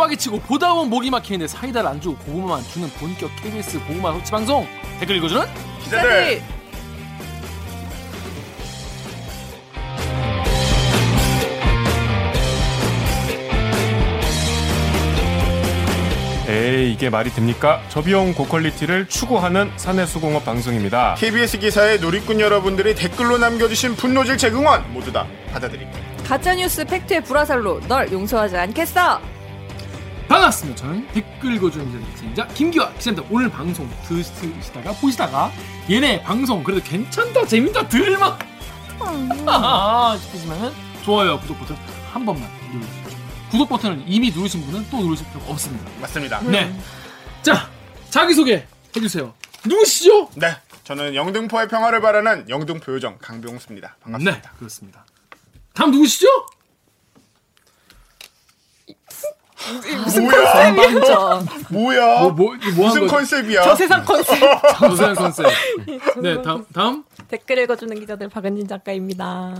보면 빠개치고 보다 보면 목이 막히는데 사이다를 안 주고 고구마만 주는 본격 KBS 고구마 섭취 방송 댓글 읽어주는 기자들 에이 이게 말이 됩니까? 저비용 고퀄리티를 추구하는 사내수공업 방송입니다. KBS 기사의 누리꾼 여러분들이 댓글로 남겨주신 분노질 재응원 모두 다 받아드립니다. 가짜뉴스 팩트의 불화살로 널 용서하지 않겠어. 반갑습니다. 저는 댓글 읽어주는 기자 김기화 기자입니다. 오늘 방송 들으시다가 보시다가 얘네 방송 그래도 괜찮다 재밌다 들만 싶으시면 좋아요 구독 버튼 한 번만 눌러주세요. 구독 버튼을 이미 누르신 분은 또 누르실 필요가 없습니다. 맞습니다. 네. 자 자기 소개 해주세요. 누구시죠? 네, 저는 영등포의 평화를 바라는 영등포 요정 강병수입니다. 반갑습니다. 네 그렇습니다. 다음 누구시죠? 뭐야? 완전 뭐야? 뭐, 뭐, 뭐한 무슨? 컨셉이야? 저 세상 컨셉. 조세현 컨셉. 네 다음 다음 댓글 읽어주는 기자들 박은진 작가입니다.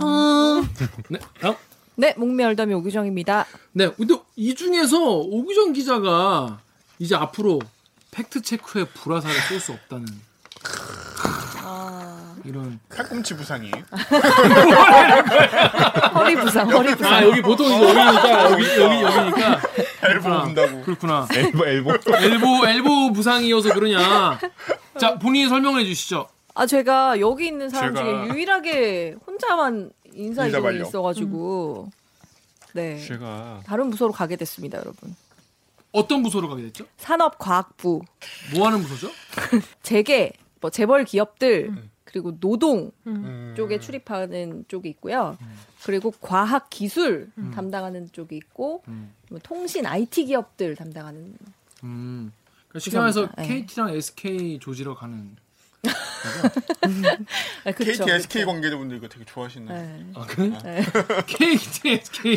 네 다음. 네, 목매 얼더미 오규정입니다. 네, 근데 이 중에서 오규정 기자가 이제 앞으로 팩트 체크에 불화살을 쏠 수 없다는 이런. 팔꿈치 부상이에요. 허리 부상, 허리 부상. 아 여기 보통 이제 여기니까 여기 여기 여기니까 엘보 그렇구나. 본다고. 그렇구나. 엘보 엘보. 엘보 엘보 부상이어서 그러냐. 자 본인이 설명해 주시죠. 아, 제가 여기 있는 사람 제가- 중에 유일하게 혼자만 인사 이동이. 있어가지고. 네. 제가 다른 부서로 가게 됐습니다, 여러분. 어떤 부서로 가게 됐죠? 산업과학부, 뭐 하는 부서죠? 재계, 뭐 재벌 기업들, 그리고 노동 음. 쪽에 출입하는 쪽이 있고요. 그리고 과학 기술 담당하는 쪽이 있고, 음. 뭐 통신 IT 기업들 담당하는. 음. 그러니까 부서입니다. 네. KT랑 SK 조지러 가는. 네, 그쵸, KT, SK 그쵸. 관계자분들 이거 되게 좋아하시네. 네. 아 그래? 네. KT SK.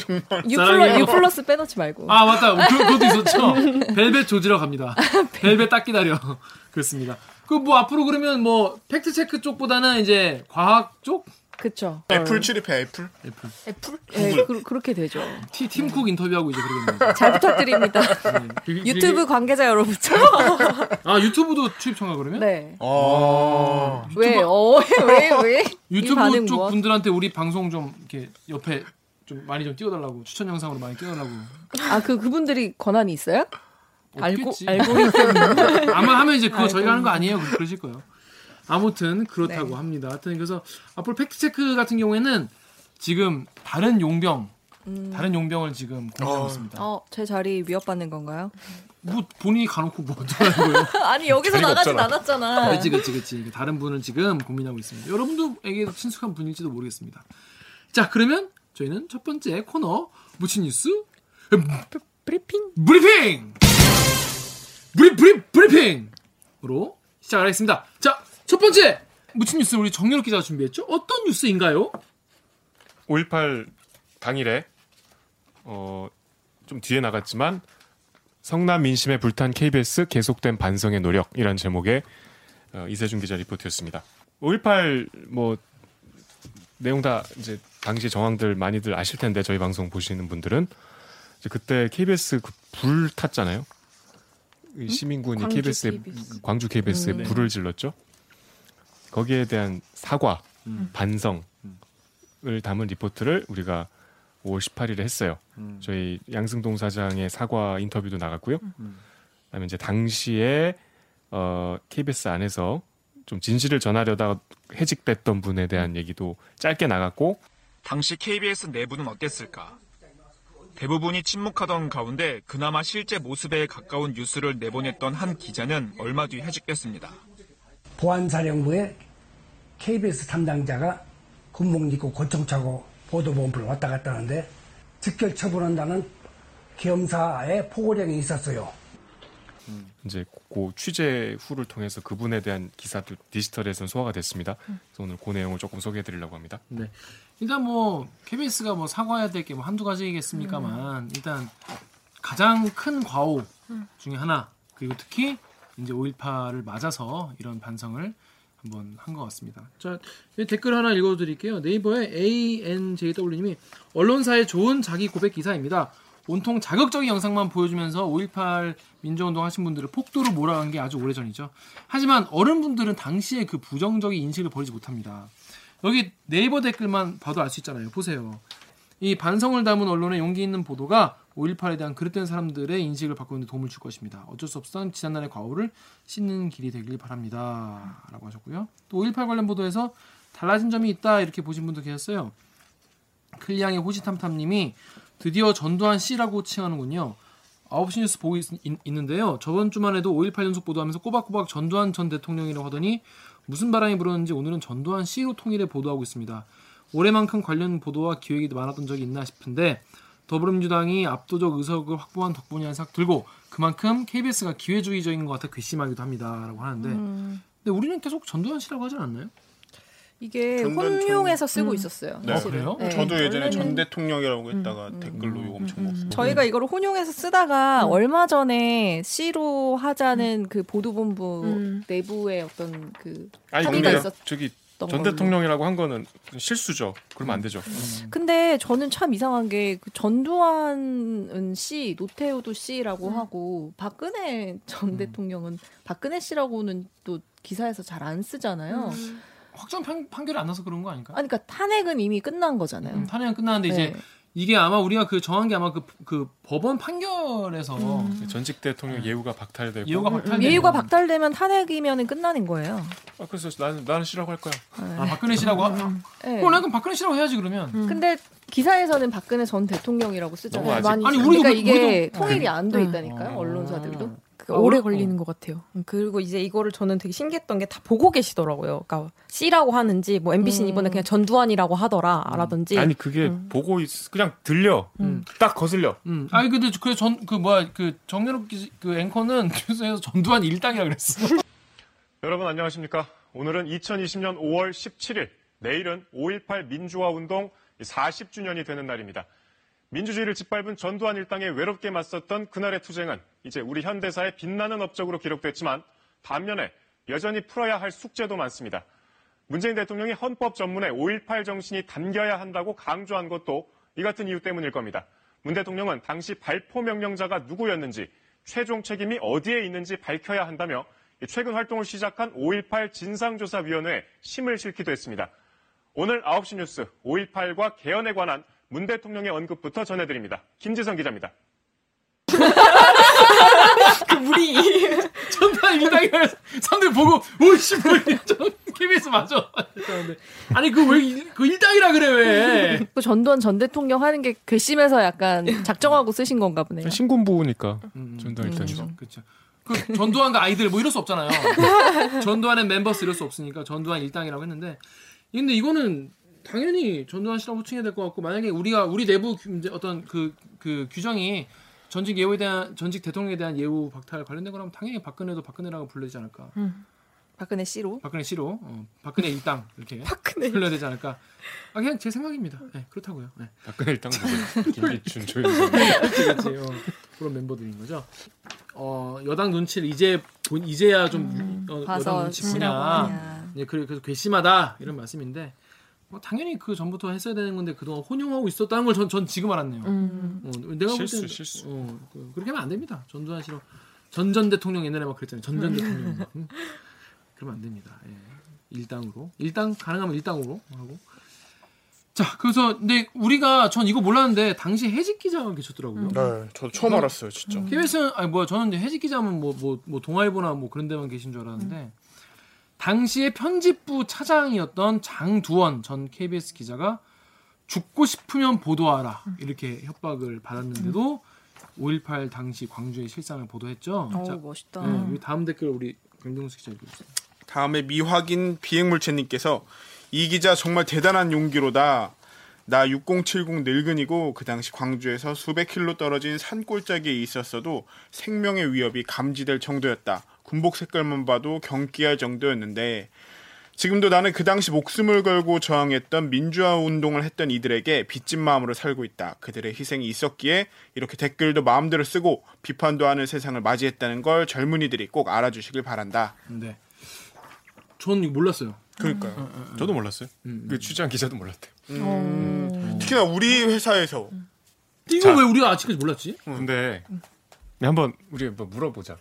플러, U 플러스 빼놓지 말고. 아 맞다 그, 그것도 있었죠 벨벳 조지러 갑니다 벨벳 딱 기다려 그렇습니다 그 뭐 앞으로 그러면 뭐 팩트 체크 쪽보다는 이제 과학 쪽 그쵸. 애플 출입해 애플. 애플 애플? 네, 그, 그렇게 되죠. 티, 팀쿡 인터뷰하고 이제 그러겠네요 잘 부탁드립니다. 네. 그- 유튜브 관계자 여러분. 아 유튜브도 출입처인가 그러면 네. 어. 왜? 어, 왜? 왜? 이 유튜브 쪽 뭐? 분들한테 우리 방송 좀 이렇게 옆에 좀 많이 좀 띄워달라고 추천 영상으로 많이 띄워달라고 아, 그, 그분들이 권한이 있어요? 알고, 없겠지. 알고리즘. 아마 하면 이제 그거 알고 저희가 하는 거 아니에요 그- 그러실 거예요 아무튼 그렇다고 네. 합니다 하여튼 그래서 앞으로 팩트 체크 같은 경우에는 지금 다른 용병 다른 용병을 지금 고민하고 어. 있습니다. 어, 제 자리 위협받는 건가요? 뭐 본인이 가놓고 뭐 어쩌라는 거예요? 아니, 여기서 나가진 없잖아. 않았잖아. 그치 그치 그치 다른 분을 지금 고민하고 있습니다. 여러분도에게 친숙한 분일지도 모르겠습니다. 자 그러면 저희는 첫 번째 코너 묻힌 뉴스 브리핑? 브리핑 브리 브리 브리핑으로 시작하겠습니다. 자 첫 번째 묻힌 뉴스 우리 정렬 기자가 준비했죠? 어떤 뉴스인가요? 5.18 당일에 어, 좀 뒤에 나갔지만 성난 민심에 불탄 KBS 계속된 반성의 노력이란 제목의 어, 이세준 기자 리포트였습니다. 5.18뭐 내용 다 이제 당시 정황들 많이들 아실 텐데 저희 방송 보시는 분들은 이제 그때 KBS 그 불 탔잖아요. 이 시민군이 KBS에 KBS. 광주 KBS에 음, 네. 불을 질렀죠. 거기에 대한 사과, 반성을 담은 리포트를 우리가 5월 18일에 했어요. 저희 양승동 사장의 사과 인터뷰도 나갔고요. 그다음에 이제 당시에 어, KBS 안에서 좀 진실을 전하려다 해직됐던 분에 대한 얘기도 짧게 나갔고 당시 KBS 내부는 어땠을까? 대부분이 침묵하던 가운데 그나마 실제 모습에 가까운 뉴스를 내보냈던 한 기자는 얼마 뒤 해직됐습니다. 보안사령부에 KBS 담당자가 군복 입고 권총 차고 보도본부를 왔다 갔다 하는데 즉결 처분한다는 겸사의 포고령이 있었어요. 이제 그 취재 후를 통해서 그분에 대한 기사도 디지털에서 소화가 됐습니다. 그래서 오늘 그 내용을 조금 소개해드리려고 합니다. 네. 일단 뭐 KBS가 뭐 사과해야 될 게 뭐 한두 가지겠습니까만 일단 가장 큰 과오 중에 하나 그리고 특히 이제 5.18을 맞아서 이런 반성을 한번 한 것 같습니다. 자 댓글 하나 읽어드릴게요. 네이버에 ANJW님이 언론사의 좋은 자기 고백 기사입니다. 온통 자극적인 영상만 보여주면서 5.18 민주운동 하신 분들을 폭도로 몰아간 게 아주 오래전이죠. 하지만 어른분들은 당시에 그 부정적인 인식을 버리지 못합니다. 여기 네이버 댓글만 봐도 알 수 있잖아요. 보세요. 이 반성을 담은 언론의 용기 있는 보도가 5.18에 대한 그릇된 사람들의 인식을 바꾸는 데 도움을 줄 것입니다. 어쩔 수 없던 지난날의 과오를 씻는 길이 되길 바랍니다. 라고 하셨고요. 또 5.18 관련 보도에서 달라진 점이 있다 이렇게 보신 분도 계셨어요. 클리앙의 호시탐탐님이 드디어 전두환 씨라고 칭하는군요. 9시 뉴스 보고 있, 는데요 저번 주만 해도 5.18 연속 보도하면서 꼬박꼬박 전두환 전 대통령이라고 하더니 무슨 바람이 불었는지 오늘은 전두환 씨로 통일해 보도하고 있습니다. 올해만큼 관련 보도와 기획이 많았던 적이 있나 싶은데 더불어민주당이 압도적 의석을 확보한 덕분이라는 생각 들고 그만큼 KBS가 기회주의적인 것 같아 괘씸하기도 합니다라고 하는데 음. 근데 우리는 계속 전두환 씨라고 하지 않았나요? 이게 혼용해서 쓰고 있었어요. 네. 사실은. 아, 그래요? 네, 저도 예전에 전 원래는 대통령이라고 했다가 댓글로 욕 엄청 먹었어요. 저희가 이거를 혼용해서 쓰다가 얼마 전에 C로 하자는 그 보도본부 음. 내부의 어떤 그 아니 합의가 있었던 저기 전 걸로. 대통령이라고 한 거는 실수죠. 그러면 안 되죠. 근데 저는 참 이상한 게그 전두환은 씨, 노태우도 씨라고 하고 박근혜 전 대통령은 박근혜 씨라고는 또 기사에서 잘 안 쓰잖아요. 확정 판, 판결이 안 나서 그런 거 아닐까? 아니, 그러니까 탄핵은 이미 끝난 거잖아요. 음, 탄핵은 끝났는데 이제 네. 이게 아마 우리가 그 정한 게 아마 그, 그 법원 판결에서 전직 대통령 예우가 박탈되고 예우가 박탈 예우가 박탈되면 탄핵이면 끝나는 거예요. 아, 그래서 나는 나는 싫어고 할 거야. 아 박근혜 씨라고 하- 네. 그럼 그럼 박근혜 씨라고 해야지 그러면 근데 기사에서는 박근혜 전 대통령이라고 쓰잖아요. 아니 우리도 그러니까 그- 이게 우리도- 통일이 안돼 음. 있다니까요. 어. 언론사들도. 그 어, 오래 어. 걸리는 것 같아요. 음, 그리고 이제 이거를 저는 되게 신기했던 게 다 보고 계시더라고요. 그러니까 C라고 하는지 뭐 MBC는 이번에 그냥 전두환이라고 하더라라든지 아니 그게 보고 있, 그냥 들려. 딱 거슬려. 음. 아니 근데 그전그 뭐야 그 정연욱 기, 그 앵커는 뉴스에서 전두환 일당이라 그랬어. 여러분 안녕하십니까? 오늘은 2020년 5월 17일, 내일은 5.18 민주화 운동 40주년이 되는 날입니다. 민주주의를 짓밟은 전두환 일당에 외롭게 맞섰던 그날의 투쟁은 이제 우리 현대사의 빛나는 업적으로 기록됐지만 반면에 여전히 풀어야 할 숙제도 많습니다. 문재인 대통령이 헌법 전문에 5.18 정신이 담겨야 한다고 강조한 것도 이 같은 이유 때문일 겁니다. 문 대통령은 당시 발포 명령자가 누구였는지 최종 책임이 어디에 있는지 밝혀야 한다며 최근 활동을 시작한 5.18 진상조사위원회에 심을 싣기도 했습니다. 오늘 9시 뉴스 5.18과 개헌에 관한 문 대통령의 언급부터 전해드립니다. 김지성 기자입니다. 우리 전두환 일당이라 사람들 보고 오씨 뭐 KBS 맞아. 아니 그왜그 일당이라 그래 왜? 그 전두환 전 대통령 하는 게 괘씸해서 약간 작정하고 쓰신 건가 보네요. 신군부니까 음, 전두환 일당이죠. 그렇죠. 그 전두환과 아이들 뭐 이럴 수 없잖아요. 전두환의 멤버스 이럴 수 없으니까 전두환 일당이라고 했는데 근데 이거는 당연히 전두환 씨라고 호칭해야 될 것 같고 만약에 우리가 우리 내부 규- 이제 어떤 그, 그 규정이 전직 예우에 대한 전직 대통령에 대한 예우 박탈 관련된 거라면 당연히 박근혜도 박근혜라고 불러야지 않을까. 박근혜 씨로. 박근혜 씨로 어, 박근혜 일당 이렇게 박근혜 불러야 되지 않을까. 아 그냥 제 생각입니다. 네, 그렇다고요. 네. 박근혜 누구야? 김기춘, 조윤선. 그렇지, 그렇지. 어, 그런 멤버들인 거죠. 어, 여당 눈치를 이제 본 이제야 좀 어, 여당 눈치 보냐. 예, 그래 그래서 괘씸하다 이런 말씀인데 뭐 당연히 그 전부터 했어야 되는 건데 그동안 혼용하고 있었다는 걸 전 전 지금 알았네요. 어, 내가 볼 실수, 때는, 실수. 어, 그, 그렇게 하면 안 됩니다. 전두환 씨로 전전 대통령 옛날에 막 그랬잖아요. 전전 대통령. 음. 그러면 안 됩니다. 예. 일당으로 일당 가능하면 일당으로 하고. 자, 그래서 근데 우리가 전 이거 몰랐는데 당시 해직 기자가 계셨더라고요. 네, 저도 처음 알았어요, 진짜. KBS는 아니 뭐야 저는 이제 해직 기자면 뭐 뭐 뭐 동아일보나 뭐 그런 데만 계신 줄 알았는데 당시에 편집부 차장이었던 장두원 전 KBS 기자가 죽고 싶으면 보도하라 이렇게 협박을 받았는데도 5.18 당시 광주의 실상을 보도했죠. 어우 자, 멋있다. 네, 다음 댓글 우리 강동수 기자 읽어주세요. 다음에 미확인 비행물체님께서 이 기자 정말 대단한 용기로다. 나 6070 늙은이고 그 당시 광주에서 수백 킬로 떨어진 산골짜기에 있었어도 생명의 위협이 감지될 정도였다. 군복 색깔만 봐도 경기할 정도였는데 지금도 나는 그 당시 목숨을 걸고 저항했던 민주화 운동을 했던 이들에게 빚진 마음으로 살고 있다. 그들의 희생이 있었기에 이렇게 댓글도 마음대로 쓰고 비판도 하는 세상을 맞이했다는 걸 젊은이들이 꼭 알아주시길 바란다. 네. 전 몰랐어요. 그러니까요. 저도 몰랐어요. 그 취재한 기자도 몰랐대요. 음, 특히나 우리 회사에서 이거 자. 왜 우리가 아직까지 몰랐지? 근데 한번 우리 한번 물어보자.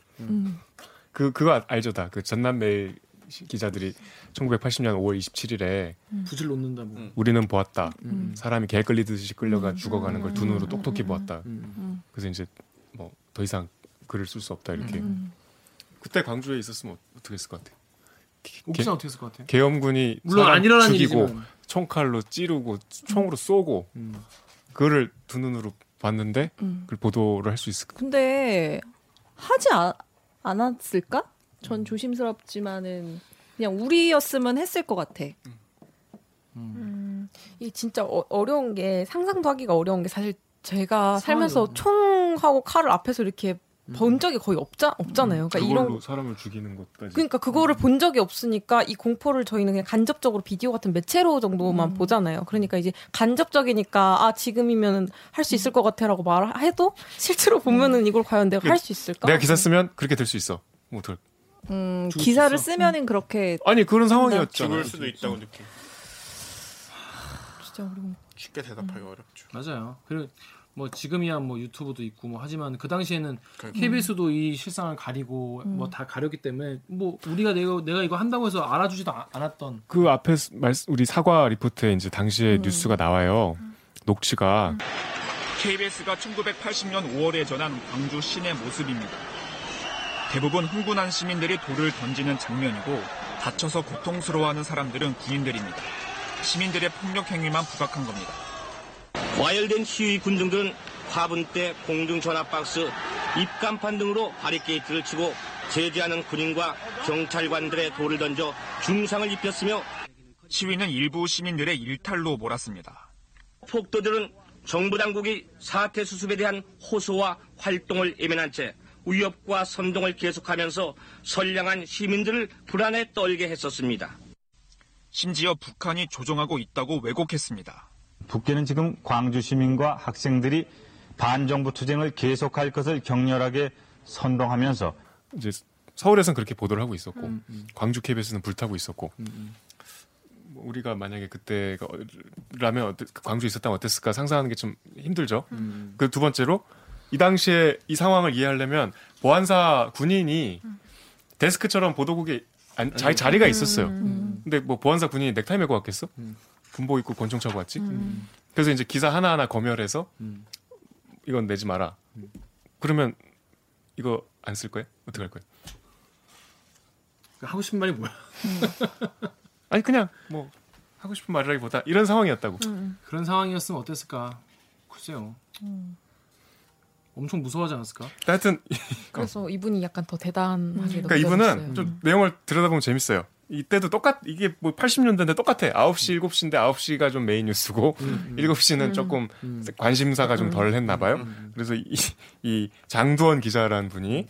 그 그거 아- 알죠 다. 그 전남 메일 시- 기자들이 1980년 5월 27일에 부질 놓는다 뭐. 우리는 보았다. 사람이 개 끌리듯이 끌려가 죽어가는 걸 두 눈으로 똑똑히 보았다. 음. 그래서 이제 뭐 더 이상 글을 쓸 수 없다 이렇게. 그때 광주에 있었으면 어떻게 했을 것 같아? 옥기자 어떻게 했을 것 같아? 계엄군이 물론 안 일어난 죽이고 일이지만. 총칼로 찌르고 총으로 쏘고 음. 그거를 두 눈으로 봤는데 그걸 보도를 할 수 있을까? 근데 하지 아- 않았을까? 전 조심스럽지만은 그냥 우리였으면 했을 것 같아. 이 진짜 어, 려운게 상상도 하기가 어려운 게 사실 제가 살면서. 총하고 칼을 앞에서 이렇게 본 적이 거의 없자 없잖아요. 그러니까 그걸로 이런 사람을 죽이는 것까지. 그러니까 그거를 본 적이 없으니까 이 공포를 저희는 그냥 간접적으로 비디오 같은 매체로 정도만 보잖아요. 그러니까 이제 간접적이니까 아 지금이면은 할수 있을 것 같아라고 말해도 실제로 보면은 이걸 과연 내가 할 수 있을까? 내가 기사 쓰면 그렇게 될 수 있어. 뭐 어떡할- 음, 기사를 있어? 쓰면은 그렇게 아니 그런 상황이었잖아. 죽을 수도 있다고 느낌. 진짜 어려운. 쉽게 대답하기 어렵죠. 맞아요. 그리고 뭐 지금이야 뭐 유튜브도 있고 뭐 하지만 그 당시에는 그러니까. KBS도 이 실상을 가리고 뭐다 가렸기 때문에 뭐 우리가 내가 내가 이거 한다고 해서 알아주지도 아- 않았던 그 앞에 스- 말 우리 사과 리포트에 이제 당시에 뉴스가 나와요. 녹취가 KBS가 1980년 5월에 전한 광주 시내 모습입니다. 대부분 흥분한 시민들이 돌을 던지는 장면이고 다쳐서 고통스러워하는 사람들은 군인들입니다. 시민들의 폭력 행위만 부각한 겁니다. 와열된 시위 군중들은 화분 때 공중 전화 박스, 입간판 등으로 바리케이트를 치고 제지하는 군인과 경찰관들의 돌을 던져 중상을 입혔으며 시위는 일부 시민들의 일탈로 몰았습니다. 폭도들은 정부 당국이 사태 수습에 대한 호소와 활동을 예면한 채 위협과 선동을 계속하면서 선량한 시민들을 불안에 떨게 했었습니다. 심지어 북한이 조종하고 있다고 왜곡했습니다. 북계는 지금 광주 시민과 학생들이 반정부 투쟁을 계속할 것을 격렬하게 선동하면서 이제 서울에서는 그렇게 보도를 하고 있었고 광주 KBS는 불타고 있었고 뭐 우리가 만약에 그때라면 어땠- 광주에 있었다면 어땠을까 상상하는 게 좀 힘들죠. 그 두 번째로 이 당시에 이 상황을 이해하려면 보안사 군인이 데스크처럼 보도국에 안- 자기 자리가 있었어요. 근데 뭐 보안사 군인이 넥타이 메고 왔겠어? 군복 입고 권총 차고 왔지. 그래서 이제 기사 하나하나 검열해서 이건 내지 마라. 그러면 이거 안 쓸 거예요? 어떻게 할 거예요? 하고 싶은 말이 뭐야? 아니 그냥 뭐 하고 싶은 말이라기보다 이런 상황이었다고. 그런 상황이었으면 어땠을까? 글쎄요. 엄청 무서워하지 않았을까? 하여튼 그래서 이분이 약간 더 대단하게 그러니까 느껴졌어요. 이분은 좀 내용을 들여다보면 재밌어요. 이때도 똑같 이게 뭐 80년대인데 똑같아. 9시 7시인데 9시가 좀 메인 뉴스고 7시는 조금 관심사가 좀 덜 했나 봐요. 그래서 이, 이 장두원 기자라는 분이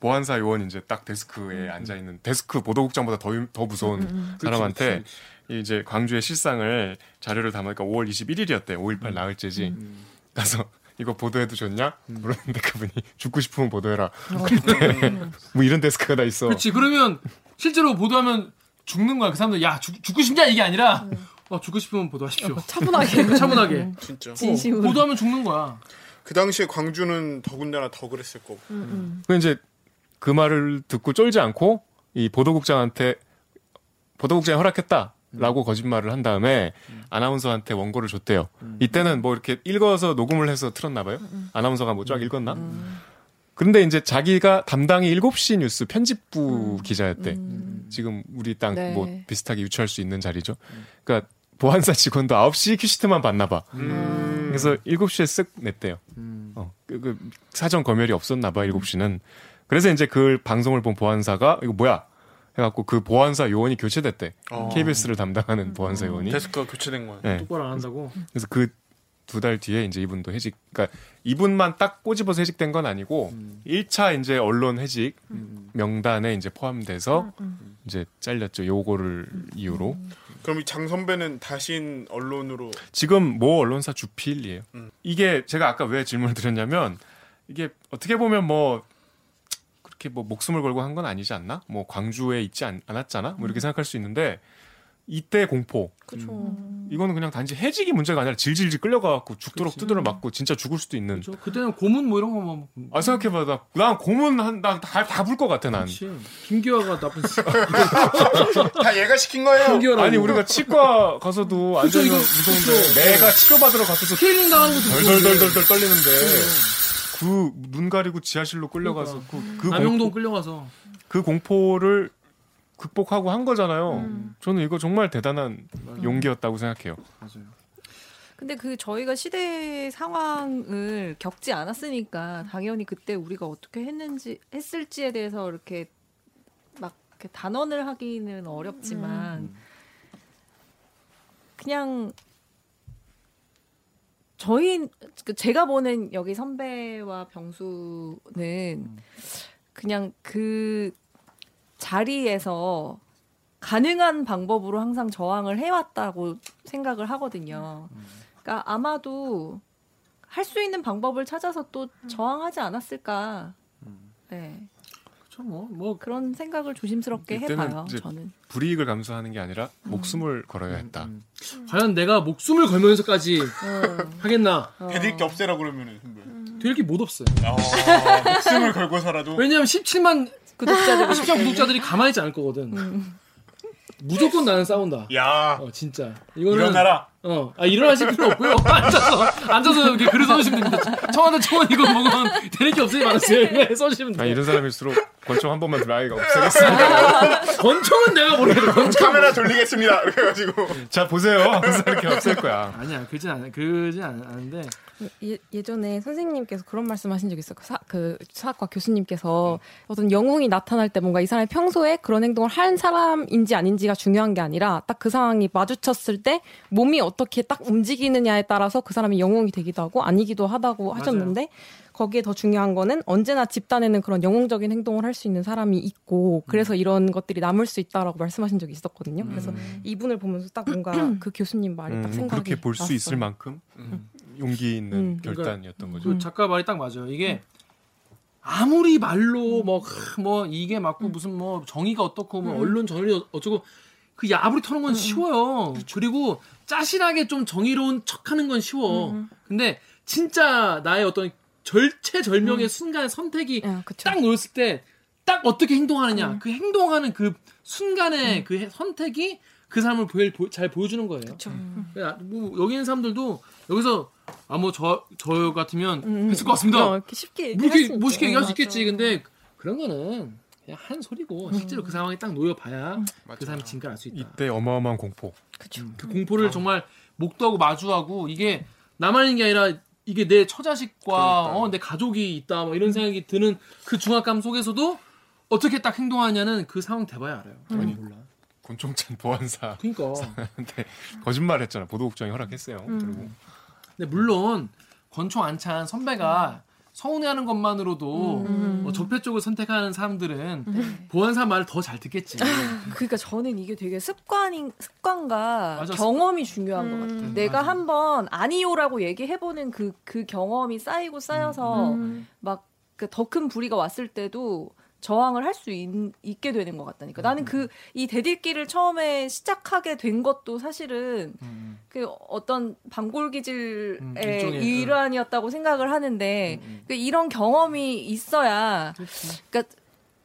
보안사 요원 이제 딱 데스크에 앉아 있는 데스크 보도국장보다 더, 더 무서운 사람한테 이제 광주의 실상을 자료를 담으니까 5월 21일이었대. 5.18 나흘째지. 가서 이거 보도해도 좋냐? 물었는데 그분이 죽고 싶으면 보도해라. 근데 뭐 이런 데스크가 다 있어. 그렇지. 그러면 실제로 보도하면 죽는 거야. 그 사람들 야 죽, 죽고 싶냐 이게 아니라 어, 죽고 싶으면 보도하십시오. 차분하게 차분하게. 진짜. 어, 보도하면 죽는 거야. 그 당시에 광주는 더군다나 더 그랬을 거고. 그 이제 그 말을 듣고 쫄지 않고 이 보도국장한테 보도국장이 허락했다 라고 거짓말을 한 다음에 아나운서한테 원고를 줬대요. 이때는 뭐 이렇게 읽어서 녹음을 해서 틀었나 봐요. 아나운서가 뭐 쫙 읽었나? 그런데 이제 자기가 담당이 7시 뉴스 편집부 기자였대. 지금 우리 땅 네. 뭐 비슷하게 유추할 수 있는 자리죠. 그러니까 보안사 직원도 9시 큐시트만 봤나 봐. 그래서 7시에 쓱 냈대요. 어, 그, 그 사전 검열이 없었나 봐, 7시는. 그래서 이제 그 방송을 본 보안사가 이거 뭐야? 해갖고 그 보안사 요원이 교체됐대. 어. KBS를 담당하는 보안사 요원이. 데스크가 교체된 거야. 네. 똑바로 안 한다고. 그래서 그 두 달 뒤에 이제 이분도 해직, 그러니까 이분만 딱 꼬집어서 해직된 건 아니고 1차 이제 언론 해직 명단에 이제 포함돼서 이제 잘렸죠. 요거를 이유로. 그럼 이 장 선배는 다신 언론으로 지금 모 언론사 주필이에요. 음. 이게 제가 아까 왜 질문을 드렸냐면 이게 어떻게 보면 뭐 그렇게 뭐 목숨을 걸고 한 건 아니지 않나? 뭐 광주에 있지 않, 않았잖아? 뭐 이렇게 생각할 수 있는데 이때 공포 그렇죠. 이거는 그냥 단지 해직이 문제가 아니라 질질질 끌려가갖고 죽도록 그치. 두드려 맞고 진짜 죽을 수도 있는. 그렇죠. 그때는 고문 뭐 이런 거뭐 아 생각해봐, 나, 난 고문 한나다다불 것 같아 난. 김기화가 나쁜 새- 다 얘가 시킨 거예요. 김기화라고. 아니 우리가 치과 가서도 그쵸, 앉아서 무서운데 그쵸. 내가 치료받으러 가서도 스케일링 당하는 것도 덜덜덜덜 떨리는데 그 눈 가리고 지하실로 끌려가서 그, 그, 남영동 공포, 끌려가서 그 공포를 극복하고 한 거잖아요. 음. 저는 이거 정말 대단한 용기였다고 생각해요. 맞아요. 근데 그 저희가 시대 상황을 겪지 않았으니까 당연히 그때 우리가 어떻게 했는지 했을지에 대해서 이렇게 막 이렇게 단언을 하기는 어렵지만 그냥 저희 그 제가 보는 여기 선배와 병수는 그냥 그 자리에서 가능한 방법으로 항상 저항을 해왔다고 생각을 하거든요. 그러니까 아마도 할 수 있는 방법을 찾아서 또 저항하지 않았을까. 네. 그렇죠. 뭐 뭐 그런 생각을 조심스럽게 해봐요. 저는. 불이익을 감수하는 게 아니라 목숨을 걸어야 했다. 음. 과연 내가 목숨을 걸면서까지 하겠나? 해드릴 게 없애라 그러면은 선배. 될게못 없어요. 아, 목숨을 걸고서라도 왜냐하면 17만 구독자들이 17만 구독자들이 가만히 있지 않을 거거든. 무조건 나는 싸운다. 야 어 진짜 이거는 일어나라. 어, 아, 일어나실 필요 없고요. 앉아서, 앉아서 이렇게 글을 써주시면 됩니다. 청와대 청원 이거 먹으면 되는 게 없으니 많았어요. 이거 써주시면 나 돼요. 이런 사람일수록 권총 한 번만 들면 아이가 없애겠습니다. 권총은 내가 모르겠어. 권총. 카메라 돌리겠습니다. 그래가지고 자 보세요. 이렇게 없앨 거야. 아니야, 그러진 않아, 그러진 않- 않은데. 예, 예전에 선생님께서 그런 말씀하신 적 있어요. 그 사, 그 사학과 교수님께서 어떤 영웅이 나타날 때 뭔가 이 사람이 평소에 그런 행동을 한 사람인지 아닌지가 중요한 게 아니라 딱 그 상황이 마주쳤을 때 몸이 어떻게 딱 움직이느냐에 따라서 그 사람이 영웅이 되기도 하고 아니기도 하다고 하셨는데 거기에 더 중요한 거는 언제나 집단에는 그런 영웅적인 행동을 할 수 있는 사람이 있고 그래서 이런 것들이 남을 수 있다라고 말씀하신 적이 있었거든요. 그래서 이분을 보면서 딱 뭔가 그 교수님 말이 딱 음, 생각이 그렇게 볼 수. 있을 만큼 용기 있는 음. 결단이었던 거죠. 그 작가 말이 딱 맞아요. 이게 아무리 말로 뭐, 크, 뭐 이게 맞고 무슨 뭐 정의가 어떻고 뭐 언론 정의 어쩌고 그 야부리 터는 건 쉬워요. 그리고 짜실하게 좀 정의로운 척하는 건 쉬워. 근데 진짜 나의 어떤 절체절명의 순간의 선택이 예. 딱 놓였을 때딱 어떻게 행동하느냐 그 행동하는 그 순간의 그 해- 선택이 그 사람을 보여, 보- 잘 보여주는 거예요. 그러니까 뭐 여기 있는 사람들도 여기서 아뭐저저 같으면 했을 것 같습니다. 어, 이렇게 쉽게 뭐 이렇게 수 멋있게. 얘기할 수 맞아. 있겠지. 근데 그런 거는 그냥 한 소리고 실제로 그 상황에 딱 놓여봐야 그 사람이 진가를 알 수 있다. 이때 어마어마한 공포. 그쵸. 그 공포를 정말 목도하고 마주하고 이게 나만 있는 게 아니라 이게 내 처자식과 어, 내 가족이 있다 뭐 이런 생각이 드는 그 중압감 속에서도 어떻게 딱 행동하냐는 그 상황 돼봐야 알아요. 아니 몰라. 권총찬 보안사. 그러니까. 거짓말했잖아. 보도국장이 허락했어요. 그리고 근데 물론 권총 안찬 선배가 서운해하는 것만으로도 뭐 적폐 쪽을 선택하는 사람들은 보안사 말을 더 잘 듣겠지. 그러니까 저는 이게 되게 습관인 습관과 맞아, 경험이 중요한 것 같아요. 음, 내가 맞아. 한번 아니요라고 얘기해보는 그그 경험이 쌓이고 쌓여서 음. 막그 더 큰 불이가 왔을 때도 저항을 할 수 있게 되는 것 같다니까. 나는 그 이 대들기를 처음에 시작하게 된 것도 사실은 음. 그 어떤 방골 기질의 음, 음. 일환이었다고 생각을 하는데 그 이런 경험이 있어야 그러니까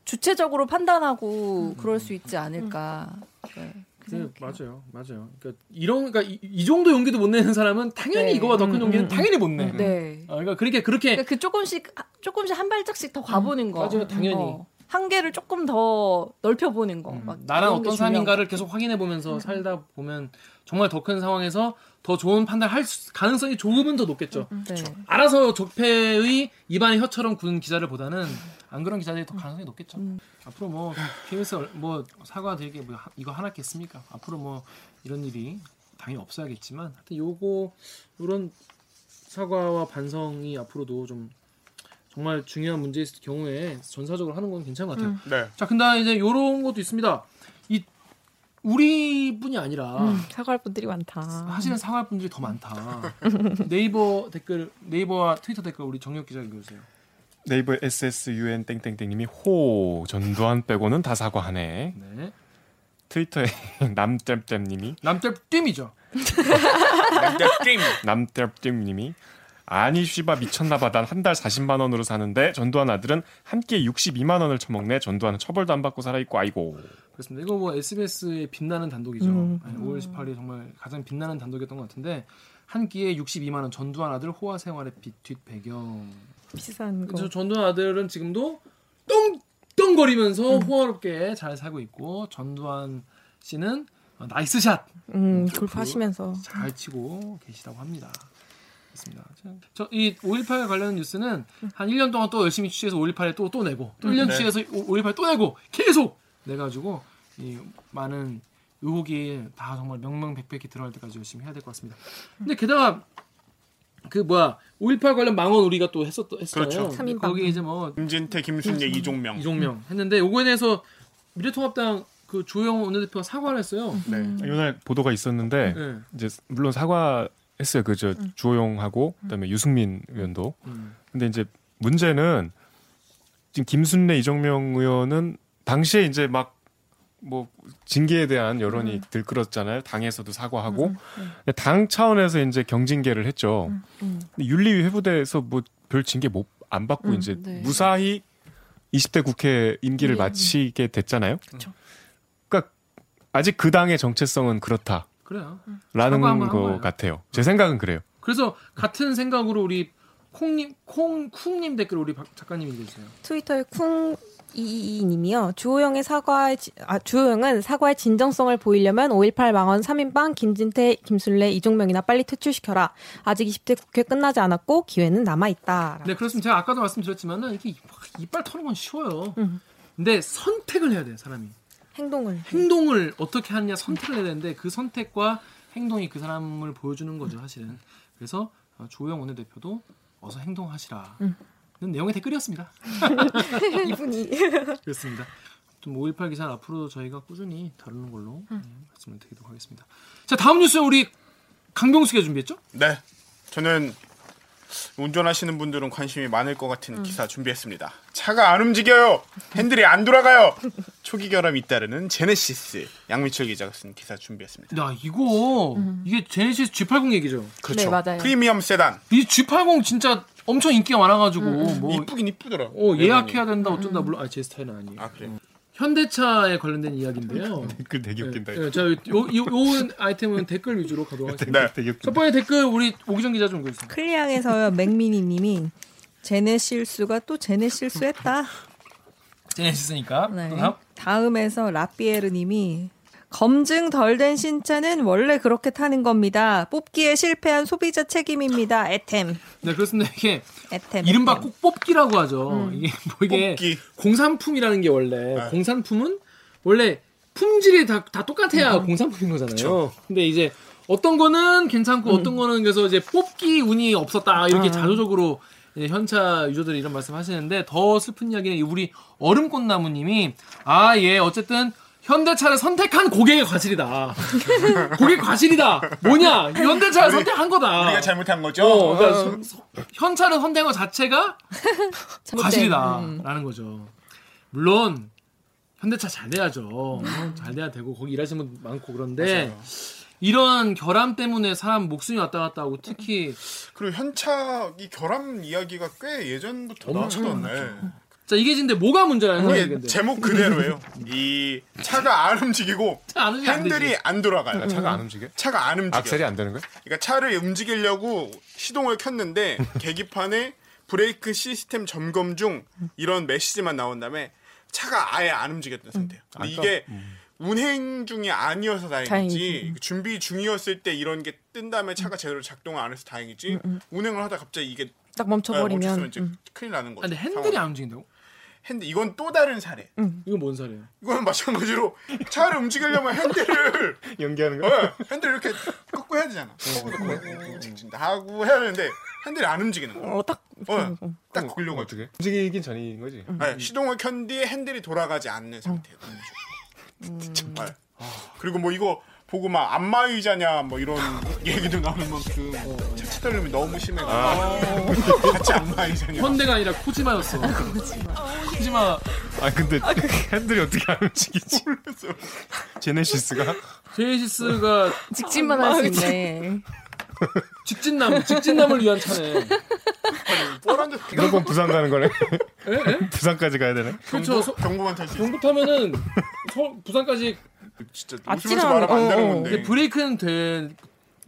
주체적으로 판단하고 그럴 수 있지 않을까. 네, 그 네, 생각해요. 맞아요, 맞아요. 그러니까 이런 그러니까 이, 이 정도 용기도 못 내는 사람은 당연히 네. 이거보다 더큰 음, 용기는 음, 당연히 못 내. 네. 어, 그러니까 그렇게 그렇게 그러니까 그 조금씩 조금씩 한 발짝씩 더 가보는 거. 맞아요, 당연히. 어, 한계를 조금 더 넓혀보는 거. 막 음, 게 어떤 사람인가를 것 계속 확인해 보면서 살다 보면 정말 더 큰 상황에서 더 좋은 판단할 수- 가능성이 조금은 더 높겠죠. 네. 알아서 적폐의 입안의 혀처럼 굳은 기자를 보다는 안 그런 기자들이 더 가능성이 높겠죠. 앞으로 뭐 KBS 얼- 뭐 사과드리게 뭐 하- 이거 하나겠습니까? 앞으로 뭐 이런 일이 당연히 없어야겠지만 하여튼 요거 요런 사과와 반성이 앞으로도 좀 정말 중요한 문제일 경우에 전사적으로 하는 건 괜찮은 것 같아요. 네. 자, 근데 이제 요런 것도 있습니다. 이 우리뿐이 아니라 음, 사과할 분들이 많다. 사실은 사과할 분들이 더 많다. 네이버 댓글, 네이버와 트위터 댓글 우리 정혁 기자 읽어주세요. 네이버 SSUN 땡땡땡님이 호 전두환 빼고는 다 사과하네. 네. 트위터에 남땜땜님이 남떨 띠이죠 게임. 남땜땜님이 아니 씨바 미쳤나봐 난 한 달 40만 원으로 사는데 전두환 아들은 한 끼에 62만 원을 처먹네 전두환은 처벌도 안 받고 살아있고 아이고 그렇습니다. 이거 뭐 SBS의 빛나는 단독이죠. 음. 아니, 5월 18일이 정말 가장 빛나는 단독이었던 것 같은데 한 끼에 62만 원 전두환 아들 호화 생활의 빛, 뒷 배경. 비싼 거. 그래서 전두환 아들은 지금도 떵떵거리면서 음. 호화롭게 잘 살고 있고 전두환 씨는 어, nice shot 잘 음, 골프 하시면서. 치고 계시다고 합니다. 그렇습니다. 저이 5.18 관련 뉴스는 한 1년 동안 또 열심히 취재해서 5.18에 또 또 내고 또 1년 네. 취재해서 5.18또 내고 계속 내 가지고 이 많은 의혹이 다 정말 명명백백히 들어갈 때까지 열심히 해야 될 것 같습니다. 근데 게다가 그 뭐야 5.18 관련 망원 우리가 또 했었 했어요. 그렇죠. 거기 이제 뭐 김진태, 김순례, 이종명. 이종명 했는데 요거에 대해서 미래통합당 그 조영 원내대표가 사과를 했어요. 네. 이날 보도가 있었는데 네. 이제 물론 사과 했어요 그저 주호영하고 그다음에 유승민 의원도 음. 근데 이제 문제는 지금 김순례 이정명 의원은 당시에 이제 막 뭐 징계에 대한 여론이 들끓었잖아요. 당에서도 사과하고 근데 당 차원에서 이제 경징계를 했죠. 근데 윤리위 회부대에서 뭐 별 징계 못 안 받고 음, 이제 네. 무사히 20대 국회 임기를 네. 마치게 됐잖아요. 그쵸. 그러니까 아직 그 당의 정체성은 그렇다라는 그래요. 것 거예요. 같아요. 제 생각은 그래요. 그래서 같은 생각으로 우리 콩님 콩 쿵님 댓글 우리 박 작가님이 읽어주세요. 트위터에 쿵 이이님이요. 주호영의 사과의 지- 아 주호영은 사과의 진정성을 보이려면 5.18 망원 3인방 김진태, 김순례, 이종명이나 빨리 퇴출시켜라. 아직 20대 국회 끝나지 않았고 기회는 남아 있다. 네, 그렇습니다. 제가 아까도 말씀드렸지만은 이게 이빨 터는 건 쉬워요. 음. 근데 선택을 해야 돼요, 사람이. 행동을 행동을 어떻게 하느냐 선택을 해야 되는데 그 선택과 행동이 그 사람을 보여주는 거죠, 사실은. 그래서 어, 조영 원내대표도 어서 행동하시라. 음. 는 내용의 댓글이었습니다. 이분이 그렇습니다. 좀5.18 기사는 앞으로 저희가 꾸준히 다루는 걸로 음. 네, 말씀을 드리도록 하겠습니다. 자, 다음 뉴스 우리 강병수가 준비했죠? 네. 저는 운전하시는 분들은 관심이 많을 것 음. 같은 기사 준비했습니다. 차가 안 움직여요. 핸들이 안 돌아가요. 초기 결함이 잇따르는 제네시스. 양미철 기자가 쓴 기사 준비했습니다. 야, 이거 이게 제네시스 G80 얘기죠. 그렇죠. 네, 맞아요. 프리미엄 세단. 이 G80 진짜 엄청 인기가 많아가지고 음, 뭐 이쁘긴 이쁘더라. 어, 예약해야 된다 어쩐다 물론 아, 제 스타일은 아니에요. 아 그래. 현대차에 관련된 이야기인데요. 댓글 되게 웃긴다. 예, 자, 요, 요, 요 아이템은 댓글 위주로 가도록 하겠습니다. 네. 되게 첫 번째 댓글 우리 오기정 기자 좀 읽어주세요. 클리앙에서요 맥미니님이 제네 실수가 또 제네 실수했다. 제네시스니까. 네. 또 다음. 다음에서 라피에르님이 검증 덜 된 신차는 원래 그렇게 타는 겁니다. 뽑기에 실패한 소비자 책임입니다. 에템. 네, 그렇습니다. 이게 에템. 이른바 에템. 꼭 뽑기라고 하죠. 이게 뭐 이게 뽑기. 공산품이라는 게 원래 네. 공산품은 원래 품질이 다, 다 똑같아야 공산품인 거잖아요. 근데 이제 어떤 거는 괜찮고 어떤 거는 그래서 이제 뽑기 운이 없었다 이렇게 자조적으로 이제 현차 유저들이 이런 말씀 하시는데 더 슬픈 이야기는 우리 얼음꽃나무님이 아 예 어쨌든 현대차를 선택한 고객의 과실이다. 고객 과실이다. 뭐냐? 현대차를 선택한 거다. 우리가 잘못한 거죠. 어, 그러니까 서- 서- 현차를 선택한 것 자체가 과실이다라는 거죠. 물론 현대차 잘 돼야죠. 어, 잘 돼야 되고 거기 일하시는 분 많고 그런데 이런 결함 때문에 사람 목숨이 왔다 갔다 하고 특히 그리고 현차 이 결함 이야기가 꽤 예전부터 나왔었네. 자 이게 근데 뭐가 문제라는 거예요? 이게. 제목 그대로예요. 이 차가 안 움직이고 안안 핸들이 되지. 안 돌아가요. 차가 안 움직여? 차가 안 움직여. 악셀이 안 되는 거야? 그러니까 차를 움직이려고 시동을 켰는데 계기판에 브레이크 시스템 점검 중 이런 메시지만 나온 다음에 차가 아예 안 움직였던 상태예요. 근데 이게 운행 중이 아니어서 다행이지 다행이지. 준비 중이었을 때 이런 게 뜬 다음에 차가 제대로 작동을 안 해서 다행이지 운행을 하다 갑자기 이게 딱 아, 멈춰버리면 멈췄으면 이제 음. 큰일 나는 거죠. 아, 근데 핸들이 상황. 안 움직인다고? 핸들 이건 또 다른 사례. 이건 뭔 사례예요? 이거는 마찬가지로 차를 움직이려면 핸들을 연기하는 어, 핸들 이렇게 꺾고 해야 되잖아. 꺾고 직진다 하고 해야 되는데 핸들이 안 움직이는 거야. 어, 딱 어, 딱 걸려가지고. 어떻게? 움직이긴 전인 거지. 네, 시동을 켠 뒤에 핸들이 돌아가지 않는 상태예요. 정말. 그리고 뭐 이거 보고 막 안마 의자냐 뭐 이런 얘기도 나오는 만큼 차체 떨림이 너무 심해가지고 같이 안마 의자냐. 현대가 아니라 코지마였어. 코지마 아 근데 핸들이 어떻게 안 움직이지? 제네시스가 제네시스가 직진만 할 수 있네. 직진남 직진남을 위한 차네. 무조건 부산 가는 거네. 부산까지 가야 되네. 그렇죠. 서- 경부만 탈수 있어. 경부 타면은 서, 부산까지 진짜 아찔한- 웃으면서 말하면 안 되는 어, 어. 건데. 근데 브레이크는 돼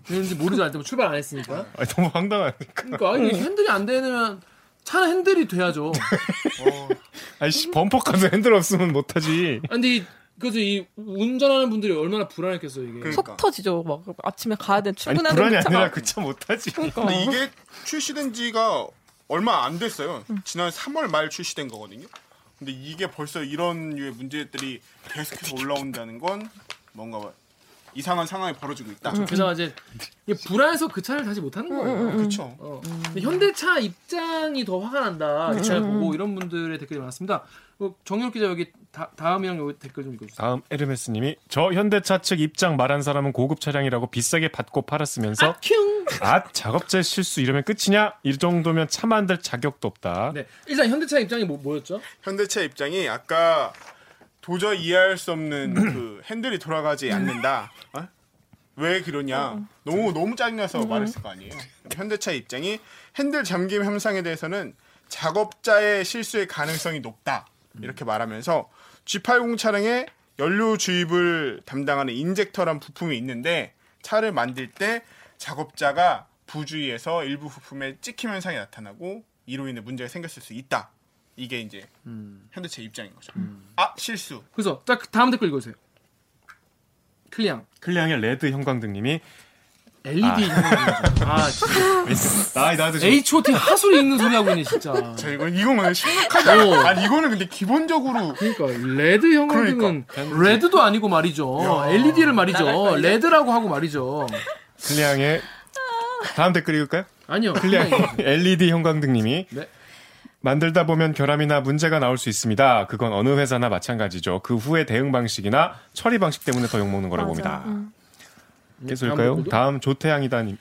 되는지 모르지 때 출발 안 했으니까. 아 너무 황당하니까. 그러니까 아니 핸들이 안 되면 차는 핸들이 돼야죠. 아이씨 범퍼 카드 핸들 없으면 못 타지. 아니, 근데 이, 그래서 이 운전하는 분들이 얼마나 불안했겠어요 이게. 그러니까. 속 터지죠. 막 아침에 가야 돼 아니 출근하는 불안이 그 차가. 아니라 그 차못 타지. 근데 이게 출시된 지가 얼마 안 됐어요. 지난 3월 말 출시된 거거든요. 근데 이게 벌써 이런 류의 문제들이 계속해서 올라온다는 건 뭔가 이상한 상황이 벌어지고 있다. 게다가 이제 이게 불안해서 그 차를 다시 못 타는 거예요. 그렇죠. 어. 현대차 입장이 더 화가 난다. 이 차를 보고 이런 분들의 댓글이 많습니다. 어, 정윤 기자 여기 다, 다음이랑 여기 댓글 좀 읽어주세요. 다음 에르메스님이 저 현대차 측 입장 말한 사람은 고급 차량이라고 비싸게 받고 팔았으면서 큐. 아 작업자 실수 이러면 끝이냐? 이 정도면 차 만들 자격도 없다. 네, 일단 현대차 입장이 뭐, 뭐였죠? 현대차 입장이 아까 도저히 이해할 수 없는 그 핸들이 돌아가지 않는다. 어? 왜 그러냐? 너무 너무 짜증나서 말했을 거 아니에요. 현대차 입장이 핸들 잠김 현상에 대해서는 작업자의 실수의 가능성이 높다. 이렇게 말하면서 G80 차량에 연료 주입을 담당하는 인젝터란 부품이 있는데 차를 만들 때 작업자가 부주의해서 일부 부품에 찍힘 현상이 나타나고 이로 인해 문제가 생겼을 수 있다. 이게 이제 현대차 입장인 거죠. 아 실수. 그래서 딱 다음 댓글 읽어주세요. 클리앙 클리앙의 레드 형광등님이 LED 아, 진짜. 나 나도 좀 H.O.T 하수리 읽는 소리 하고 있네 진짜. 자 이거 이건 심각하지 않아? 어. 아니 이거는 근데 기본적으로 그러니까 레드 형광등은 레드도 아니고 말이죠. LED를 말이죠. 레드라고 하고 말이죠. 클리앙의 다음 댓글 읽을까요? 아니요. 클리앙 LED 형광등님이 네. 만들다 보면 결함이나 문제가 나올 수 있습니다. 그건 어느 회사나 마찬가지죠. 그 후에 대응 방식이나 처리 방식 때문에 더 욕먹는 거라고 봅니다. 계속일까요? 댓글도? 다음 조태양이다 님,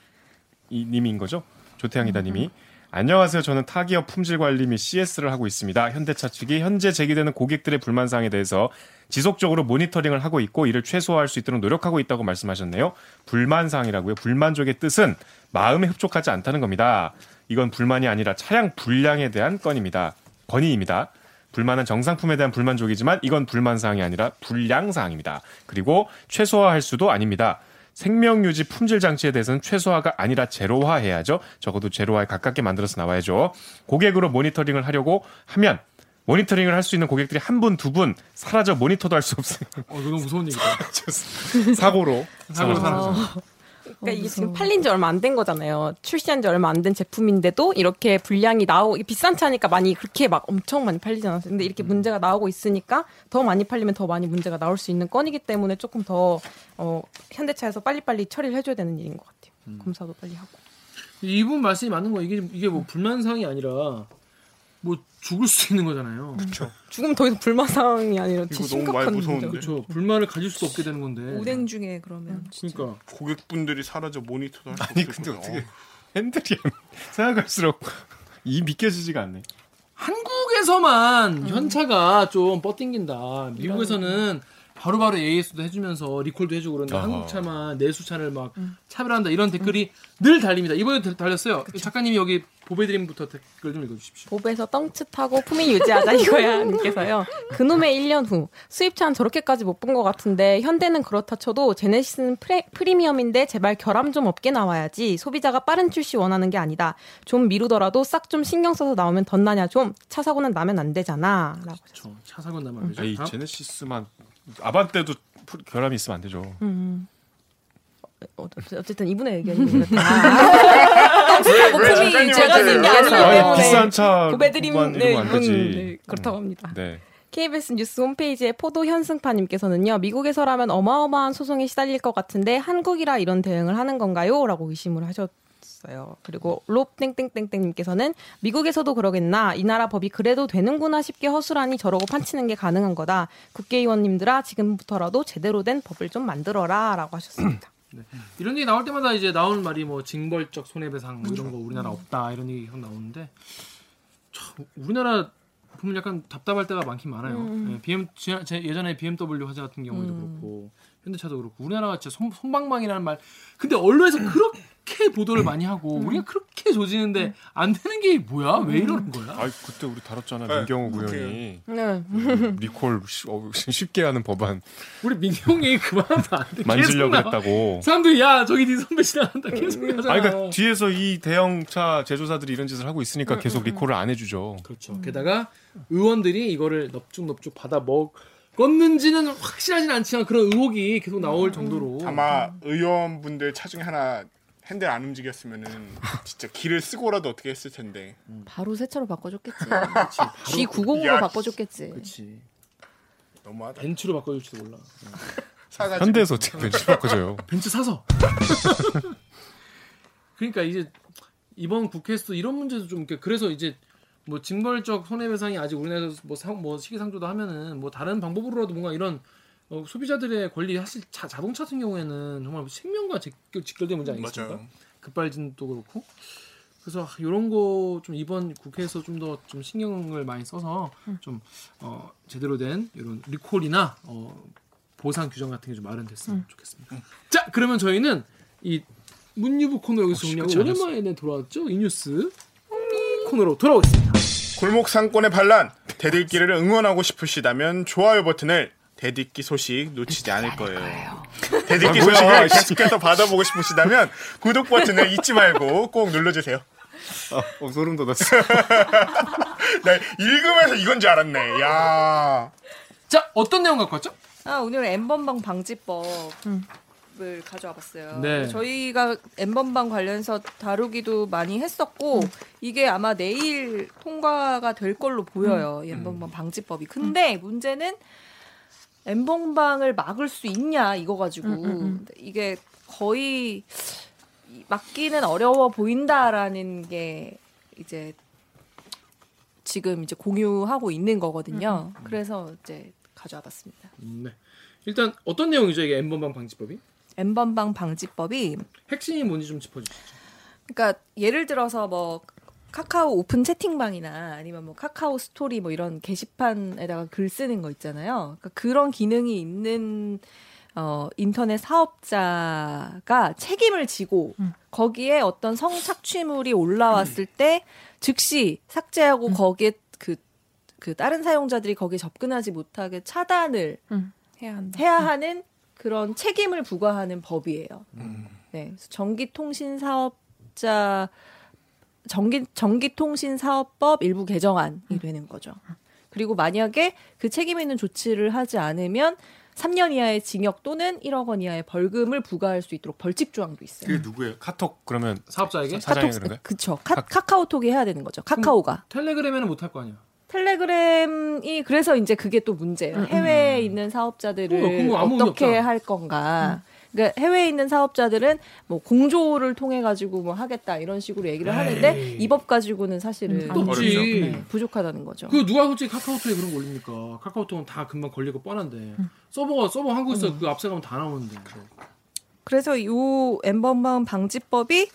이- 님인 거죠? 조태양이다 님이 안녕하세요. 저는 타기업 품질 관리 및 CS를 하고 있습니다. 현대차 측이 현재 제기되는 고객들의 불만 사항에 대해서 지속적으로 모니터링을 하고 있고 이를 최소화할 수 있도록 노력하고 있다고 말씀하셨네요. 불만 사항이라고요. 불만족의 뜻은 마음에 흡족하지 않다는 겁니다. 이건 불만이 아니라 차량 불량에 대한 건입니다. 건의입니다. 불만은 정상품에 대한 불만족이지만 이건 불만 사항이 아니라 불량 사항입니다. 그리고 최소화할 수도 아닙니다. 생명 유지 품질 장치에 대해서는 최소화가 아니라 제로화 해야죠. 적어도 제로화에 가깝게 만들어서 나와야죠. 고객으로 모니터링을 하려고 하면 모니터링을 할 수 있는 고객들이 한 분, 두 분 사라져 모니터도 할 수 없어요. 어, 이거 너무 무서운 얘기다. 사고로. 사고로 사라져. 그러니까 이게 지금 팔린 지 얼마 안 된 거잖아요. 출시한 지 얼마 안 된 제품인데도 이렇게 분량이 나오 이게 비싼 차니까 많이 그렇게 막 엄청 많이 팔리지 않았어요. 근데 이렇게 문제가 나오고 있으니까 더 많이 팔리면 더 많이 문제가 나올 수 있는 건이기 때문에 조금 더 어, 현대차에서 빨리빨리 처리를 해줘야 되는 일인 것 같아요. 검사도 빨리 하고. 이분 말씀이 맞는 거 이게 이게 뭐 불만 사항이 아니라 뭐 죽을 수 있는 거잖아요. 죽으면 더 이상 불만 사항이 아니라 이거 진짜 너무 심각한 무서운데. 문제가. 그렇죠. 불만을 가질 수도 없게 되는 건데. 운행 중에 그러면 그러니까 고객분들이 사라져 모니터도 할수 아니 근데. 어떻게 핸들이 생각할수록 이 믿겨지지가 않네. 한국에서만 현차가 좀 뻗팅긴다. 미국에서는 바로바로 AS도 해주면서 리콜도 해주고 그런데 어허. 한국 차만 내수차를 막 차별한다 이런 댓글이 늘 달립니다. 이번에 도 달렸어요. 작가님이 여기 보배드림부터 댓글 좀 읽어주십시오. 보배에서 떵칫하고 품위 유지하자 이거야 님께서요. 그놈의 1년 후 수입차는 저렇게까지 못 본 것 같은데 현대는 그렇다 쳐도 제네시스는 프레, 프리미엄인데 제발 결함 좀 없게 나와야지 소비자가 빠른 출시 원하는 게 아니다. 좀 미루더라도 싹 좀 신경 써서 나오면 덧나냐 좀 차 사고는 나면 안 되잖아. 라고. 저, 차 사고 나면 안 되죠. 에이 다음? 제네시스만 아반떼도 풀- 결함이 있으면 안 되죠. 어, 어쨌든 이분의 의견이 그렇다. 왜 품위 작가님한테 유지하는 게왜 아니기 그래요? 때문에 아니, 비싼 차 고배드림 네, 이러면 안 되지. 이분, 네, 그렇다고 합니다. 네. KBS 뉴스 홈페이지에 포도 현승파님께서는요, 미국에서라면 어마어마한 소송에 시달릴 것 같은데 한국이라 이런 대응을 하는 건가요? 라고 의심을 하셨 어요. 그리고 롭땡땡땡땡님께서는 미국에서도 그러겠나? 이 나라 법이 그래도 되는구나 싶게 허술하니 저러고 판치는 게 가능한 거다. 국회의원님들아 지금부터라도 제대로 된 법을 좀 만들어라. 라고 하셨습니다. 이런 얘기 나올 때마다 이제 나오는 말이 뭐 징벌적 손해배상 뭐 이런 거 우리나라 없다 이런 얘기 계속 나오는데 참 우리나라 보면 약간 답답할 때가 많긴 많아요. 음. 예, BM 제- 예전에 BMW 화재 같은 경우에도 음. 그렇고 현대차도 그렇고 우리나라가 진짜 손, 손방망이라는 말. 근데 언론에서 그렇게 보도를 많이 하고 음. 우리가 그렇게 조지는데 안 되는 게 뭐야? 왜 이러는 거야? 아 그때 우리 다뤘잖아 네, 민경호 그렇게. 구형이 네. 리콜 쉬- 어, 쉽게 하는 법안 우리 민경이 그만하면 안 돼. 만지려고 계속 나와. 했다고. 사람들이 야 저기 네 선배 지나간다 계속 하잖아. 아니 그러니까 뒤에서 이 대형차 제조사들이 이런 짓을 하고 있으니까 계속 리콜을 안 해주죠. 그렇죠. 게다가 의원들이 이거를 넙죽넙죽 받아 먹었는지는 확실하진 않지만 그런 의혹이 계속 나올 정도로 아마 의원분들 차중에 하나 핸들 안 움직였으면은 진짜 길을 쓰고라도 어떻게 했을 텐데. 바로 새 차로 바꿔줬겠지. 그렇지. 바로 G90으로 야, 바꿔줬겠지. 그렇지. 너무하다. 벤츠로 바꿔줄지도 몰라. 사가지고. 현대에서 어떻게 벤치 바꿔줘요? 벤츠 사서. 그러니까 이제 이번 국회에서도 이런 문제도 좀 이렇게 그래서 이제 뭐 징벌적 손해배상이 아직 우리나라에서 뭐, 상, 뭐 시기상조도 하면은 뭐 다른 방법으로라도 뭔가 이런 어, 소비자들의 권리 사실 자, 자동차 같은 경우에는 정말 생명과 직결, 직결된 문제 아니겠습니까? 맞아요. 급발진도 그렇고 그래서 이런 거 좀 이번 국회에서 좀 더좀 신경을 많이 써서 좀 어, 제대로 된 이런 리콜이나 어, 보상 규정 같은 게 좀 마련됐으면 좋겠습니다. 자 그러면 저희는 이 문유부 코너 여기서 정리하고. 오랜만에 돌아왔죠 이 뉴스 코너로 돌아오겠습니다. 골목 상권의 반란 대들기를 응원하고 싶으시다면 좋아요 버튼을 대들기 소식 놓치지 않을 거예요. 대들기 아, 소식을 씨. 계속해서 받아보고 싶으시다면 구독 버튼을 잊지 말고 꼭 눌러주세요. 어, 소름 돋았어. 나 읽으면서 이건 줄 알았네. 야. 자 어떤 내용 갖고 왔죠? 아, 오늘 엠번방 방지법을 가져와 봤어요. 네. 저희가 엠번방 관련해서 다루기도 많이 했었고 이게 아마 내일 통과가 될 걸로 보여요. 이 엠번방 방지법이. 근데 문제는 N번방을 막을 수 있냐 이거 가지고 이게 거의 막기는 어려워 보인다라는 게 이제 지금 이제 공유하고 있는 거거든요. 그래서 이제 가져와 봤습니다. 음, 네. 일단 어떤 내용이죠 이게 N번방 방지법이? N번방 방지법이 핵심이 뭔지 좀 짚어주시죠. 그러니까 예를 들어서 뭐 카카오 오픈 채팅방이나 아니면 뭐 카카오 스토리 뭐 이런 게시판에다가 글 쓰는 거 있잖아요. 그러니까 그런 기능이 있는 어 인터넷 사업자가 책임을 지고 거기에 어떤 성착취물이 올라왔을 때 즉시 삭제하고 거기에 그 그 다른 사용자들이 거기에 접근하지 못하게 차단을 해야 한다. 해야 하는 그런 책임을 부과하는 법이에요. 네, 그래서 전기통신 사업자 전기 전기통신 사업법 일부 개정안이 되는 거죠. 그리고 만약에 그 책임 있는 조치를 하지 않으면 3년 이하의 징역 또는 1억 원 이하의 벌금을 부과할 수 있도록 벌칙 조항도 있어요. 그게 누구예요? 카톡 그러면 사업자에게 사장이 그런가요? 그쵸. 카, 카카오톡이 해야 되는 거죠. 카카오가. 텔레그램에는 못 할 거 아니야. 텔레그램이 그래서 이제 그게 또 문제예요. 해외에 있는 사업자들을 어, 어떻게. 할 건가. 그러니까 해외에 있는 사업자들은 뭐 공조를 통해 가지고 뭐 하겠다 이런 식으로 얘기를 하는데 이 법 가지고는 사실은 또 없지. 네, 부족하다는 거죠. 그 누가 솔직히 카카오톡에 그런 거 올립니까? 카카오톡은 다 금방 걸리고 뻔한데 서버가 서버 한국에서 그 앞서가면 다 나오는데. 그래서 이 N번방 방지법이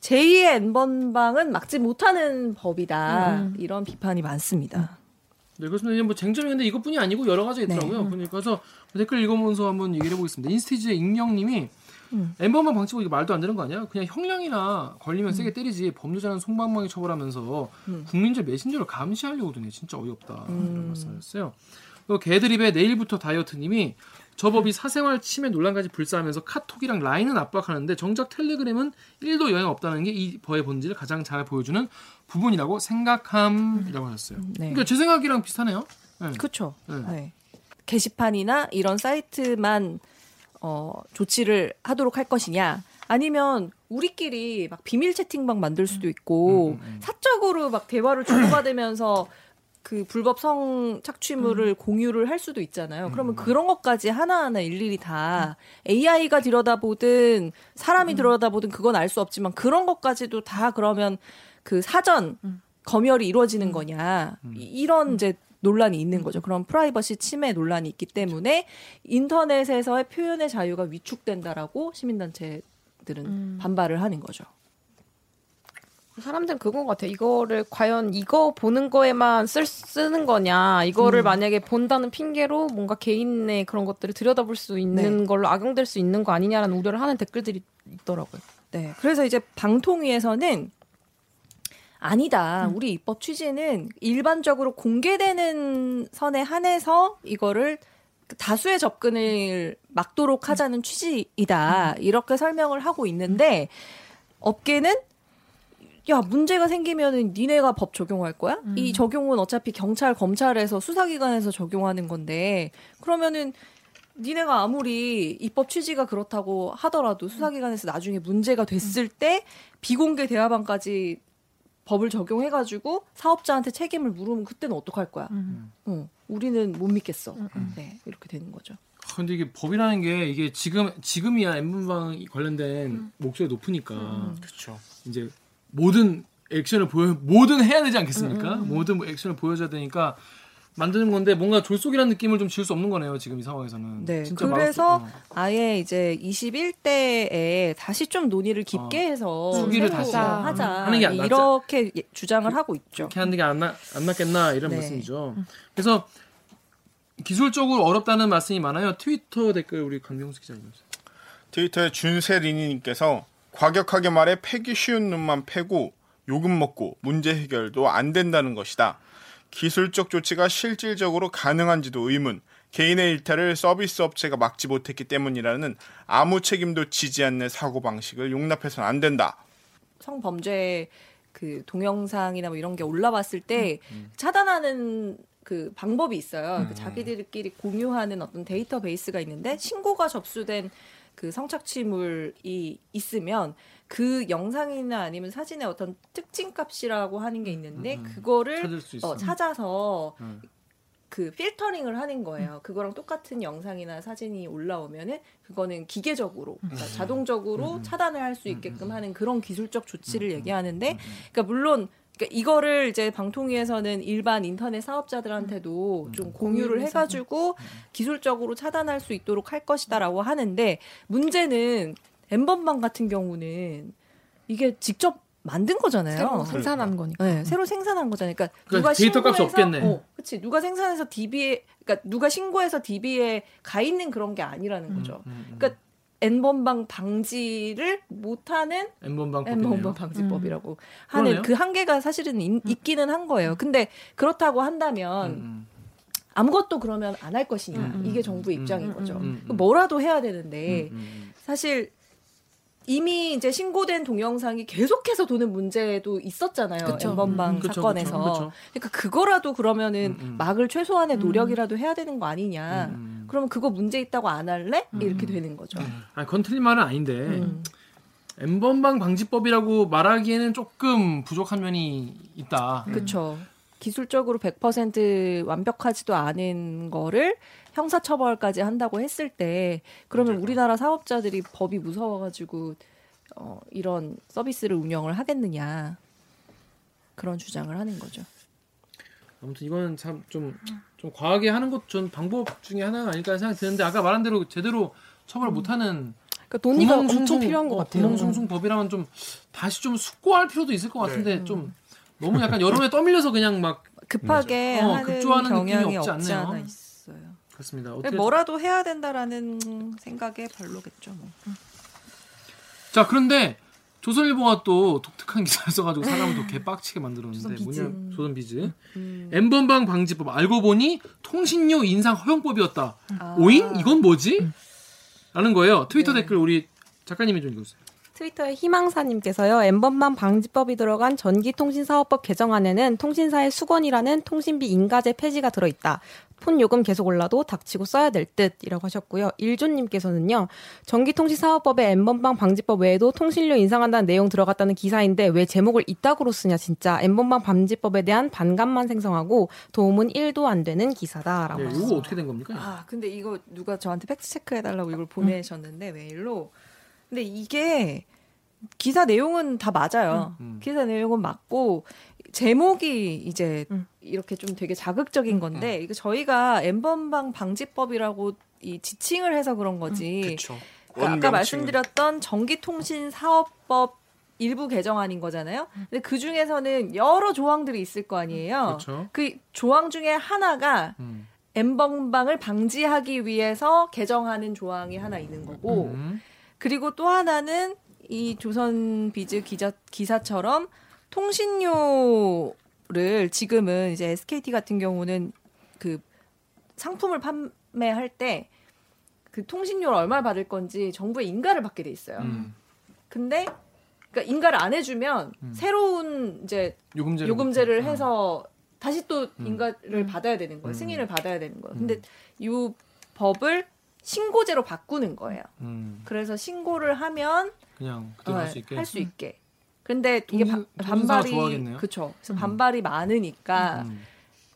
제2의 N번방은 막지 못하는 법이다. 이런 비판이 많습니다. 네, 그렇습니다. 이제 뭐 쟁점이 근데 이것뿐이 아니고 여러 가지 있더라고요. 그러니까 그래서 댓글 읽어보면서 한번 얘기를 해보겠습니다. 인스티지의 익명님이 엠버만 방치고 이게 말도 안 되는 거 아니야? 그냥 형량이나 걸리면 세게 때리지 범죄자는 송방망이 처벌하면서 국민적 메신저를 감시하려고 드네. 진짜 어이없다. 이런 말씀하셨어요. 또 개드립의 내일부터 다이어트님이 저 법이 사생활 침해 논란까지 불사하면서 카톡이랑 라인은 압박하는데 정작 텔레그램은 1도 영향 없다는 게 이 법의 본질을 가장 잘 보여주는 부분이라고 생각함이라고 하셨어요. 네. 그러니까 제 생각이랑 비슷하네요. 네. 그렇죠. 네. 네. 게시판이나 이런 사이트만 어, 조치를 하도록 할 것이냐 아니면 우리끼리 막 비밀 채팅방 만들 수도 있고 사적으로 막 대화를 주고받으면서 그 불법 성 착취물을 공유를 할 수도 있잖아요. 그러면 그런 것까지 하나하나 일일이 다 AI가 들여다보든 사람이 들여다보든 그건 알 수 없지만 그런 것까지도 다 그러면 그 사전 검열이 이루어지는 거냐. 이- 이런 이제 논란이 있는 거죠. 그런 프라이버시 침해 논란이 있기 때문에 인터넷에서의 표현의 자유가 위축된다라고 시민단체들은 반발을 하는 거죠. 사람들은 그건 것 같아요. 이거를 과연 이거 보는 거에만 쓸, 쓰는 거냐. 이거를 만약에 본다는 핑계로 뭔가 개인의 그런 것들을 들여다볼 수 있는 네. 걸로 악용될 수 있는 거 아니냐라는 우려를 하는 댓글들이 있더라고요. 네. 그래서 이제 방통위에서는 아니다. 우리 입법 취지는 일반적으로 공개되는 선에 한해서 이거를 다수의 접근을 막도록 하자는 취지이다. 이렇게 설명을 하고 있는데 업계는 야 문제가 생기면은 니네가 법 적용할 거야? 이 적용은 어차피 경찰 검찰에서 수사기관에서 적용하는 건데 그러면은 니네가 아무리 입법 취지가 그렇다고 하더라도 수사기관에서 나중에 문제가 됐을 때 비공개 대화방까지 법을 적용해가지고 사업자한테 책임을 물으면 그때는 어떡할 거야? 어, 우리는 못 믿겠어. 네, 이렇게 되는 거죠. 아, 근데 이게 법이라는 게 이게 지금 지금이야 N분방 관련된 목소리 높으니까 그렇죠. 이제 모든 액션을 보여 모든 해야 되지 않겠습니까? 모든 액션을 보여줘야 되니까 만드는 건데 뭔가 졸속이라는 느낌을 좀 지울 수 없는 거네요. 지금 이 상황에서는. 네, 진짜 그래서 마우스- 어. 아예 이제 21대에 다시 좀 논의를 깊게 해서 수기를 다시 하자 하는 게안 낫지. 이렇게 예- 주장을 하고 있죠. 이렇게 하는 게안안 낫겠나 이런 네. 말씀이죠. 그래서 기술적으로 어렵다는 말씀이 많아요. 트위터 댓글 우리 강명수 기자님. 트위터의 준세리니님께서 과격하게 말해 패기 쉬운 놈만 패고 요금 먹고 문제 해결도 안 된다는 것이다. 기술적 조치가 실질적으로 가능한지도 의문. 개인의 일탈을 서비스 업체가 막지 못했기 때문이라는 아무 책임도 지지 않는 사고 방식을 용납해서는 안 된다. 성범죄 그 동영상이나 뭐 이런 게 올라왔을 때 차단하는 그 방법이 있어요. 그 자기들끼리 공유하는 어떤 데이터베이스가 있는데 신고가 접수된 그 성착취물이 있으면 그 영상이나 아니면 사진의 어떤 특징 값이라고 하는 게 있는데 그거를 찾을 수 있어. 어, 찾아서 음. 그 필터링을 하는 거예요. 그거랑 똑같은 영상이나 사진이 올라오면은 그거는 기계적으로 그러니까 자동적으로 차단을 할 수 있게끔 하는 그런 기술적 조치를 얘기하는데 그러니까 물론 그러니까 이거를 이제 방통위에서는 일반 인터넷 사업자들한테도 좀 공유를 해가지고 기술적으로 차단할 수 있도록 할 것이다라고 하는데 문제는 엠번방 같은 경우는 이게 직접 만든 거잖아요. 새로 생산한 거니까. 네, 새로 생산한 거잖아요. 그러니까 그러니까 누가 데이터 값이 신고해서- 없겠네. 어, 그렇지. 누가 생산해서 DB에 그러니까 누가 신고해서 DB에 가 있는 그런 게 아니라는 거죠. 그러니까 N번방 방지를 못하는 N번방 N번방. 방지법이라고 그러네요. 하는 그 한계가 사실은 인- 있기는 한 거예요. 근데 그렇다고 한다면 음, 아무것도 그러면 안 할 것이냐 음, 이게 정부의 음, 입장인 음, 거죠. 음, 음. 뭐라도 해야 되는데 음, 음. 사실 이미 이제 신고된 동영상이 계속해서 도는 문제도 있었잖아요. 그쵸. 엠번방 음, 그쵸, 사건에서. 그쵸, 그쵸. 그러니까 그거라도 그러면은 음, 음. 막을 최소한의 노력이라도 해야 되는 거 아니냐. 음, 음. 그러면 그거 문제 있다고 안 할래? 이렇게 되는 거죠. 아니, 그건 틀린 말은 아닌데 음. N번방 방지법이라고 말하기에는 조금 부족한 면이 있다. 그렇죠. 기술적으로 100% 완벽하지도 않은 거를 형사처벌까지 한다고 했을 때 그러면 우리나라 사업자들이 법이 무서워가지고 어, 이런 서비스를 운영을 하겠느냐. 그런 주장을 하는 거죠. 아무튼 이거는 참좀 좀 과하게 하는 것 전 방법 중에 하나가 아닐까 생각이 드는데 아까 말한 대로 제대로 처벌을 못하는 그러니까 구멍 엄청 필요한 것 어, 같아요. 구멍숭숭 법이라면 좀 다시 좀 숙고할 필요도 있을 것 같은데 좀 너무 약간 여론에 떠밀려서 그냥 막 급하게 어, 하는 급조하는 느낌이 경향이 없지 없지 않네요. 않아 있어요. 그렇습니다. 뭐라도 해야 된다라는 생각에 별로겠죠. 뭐. 자 그런데 조선일보가 또 독특한 기사를 써가지고 사람을 또 개빡치게 만들었는데 뭐냐? 조선비즈. 엠번방 방지법 알고 보니 통신료 인상 허용법이었다. 오잉? 이건 뭐지? 라는 거예요. 트위터 댓글 우리 작가님이 좀 읽어주세요 트위터의 희망사님께서요, 엠번방 방지법이 들어간 전기통신사업법 개정안에는 통신사의 수건이라는 통신비 인가제 폐지가 들어있다. 폰 요금 계속 올라도 닥치고 써야 될 듯이라고 하셨고요. 일조님께서는요, 전기통신사업법에 엠번방 방지법 외에도 통신료 인상한다는 내용 들어갔다는 기사인데 왜 제목을 이따구로 쓰냐 진짜 엠번방 방지법에 대한 반감만 생성하고 도움은 1도 안 되는 기사다라고 네, 하셨어요. 이거 어떻게 된 겁니까 아, 근데 이거 누가 저한테 팩트 체크 해달라고 이걸 보내셨는데 메일로. 근데 이게 기사 내용은 다 맞아요. 음. 기사 내용은 맞고 제목이 이제 음. 이렇게 좀 되게 자극적인 건데 이거 저희가 엠번방 방지법이라고 이 지칭을 해서 그런 거지. 그렇죠. 그러니까 아까 말씀드렸던 전기통신 사업법 일부 개정안인 거잖아요. 근데 그 중에서는 여러 조항들이 있을 거 아니에요. 그렇죠. 그 조항 중에 하나가 음. 엠번방을 방지하기 위해서 개정하는 조항이 하나 있는 거고 음. 그리고 또 하나는 이 조선 비즈 기자 기사처럼 통신료를 지금은 이제 SKT 같은 경우는 그 상품을 판매할 때 그 통신료를 얼마 받을 건지 정부에 인가를 받게 돼 있어요. 음. 근데 그러니까 인가를 안 해주면 새로운 이제 요금제를 요금제를 해. 해서 다시 또 음. 인가를 받아야 되는 거예요. 음. 승인을 받아야 되는 거예요. 근데 이 법을 신고제로 바꾸는 거예요. 음. 그래서 신고를 하면 그냥 그대로 할수 있게. 할 수 있게. 근데 이게 바- 반발이. 그쵸. 그래서 반발이 많으니까 음.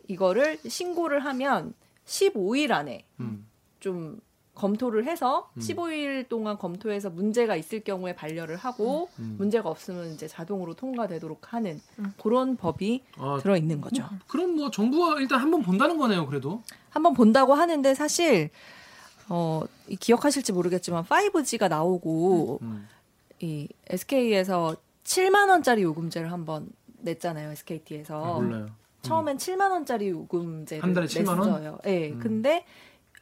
이거를 신고를 하면 15일 안에 음. 좀 검토를 해서 음. 15일 동안 검토해서 문제가 있을 경우에 반려를 하고 음. 문제가 없으면 이제 자동으로 통과되도록 하는 그런 법이 아, 들어 있는 거죠. 그럼 뭐 정부가 일단 한번 본다는 거네요. 그래도. 한번 본다고 하는데 사실 어, 이 기억하실지 모르겠지만 5G가 나오고 음. 이 SK에서 7만 원짜리 요금제를 한번 냈잖아요. SKT에서. 아, 몰라요. 처음엔 7만 원짜리 요금제를 한 달에 7만 원? 냈어요. 예. 음. 근데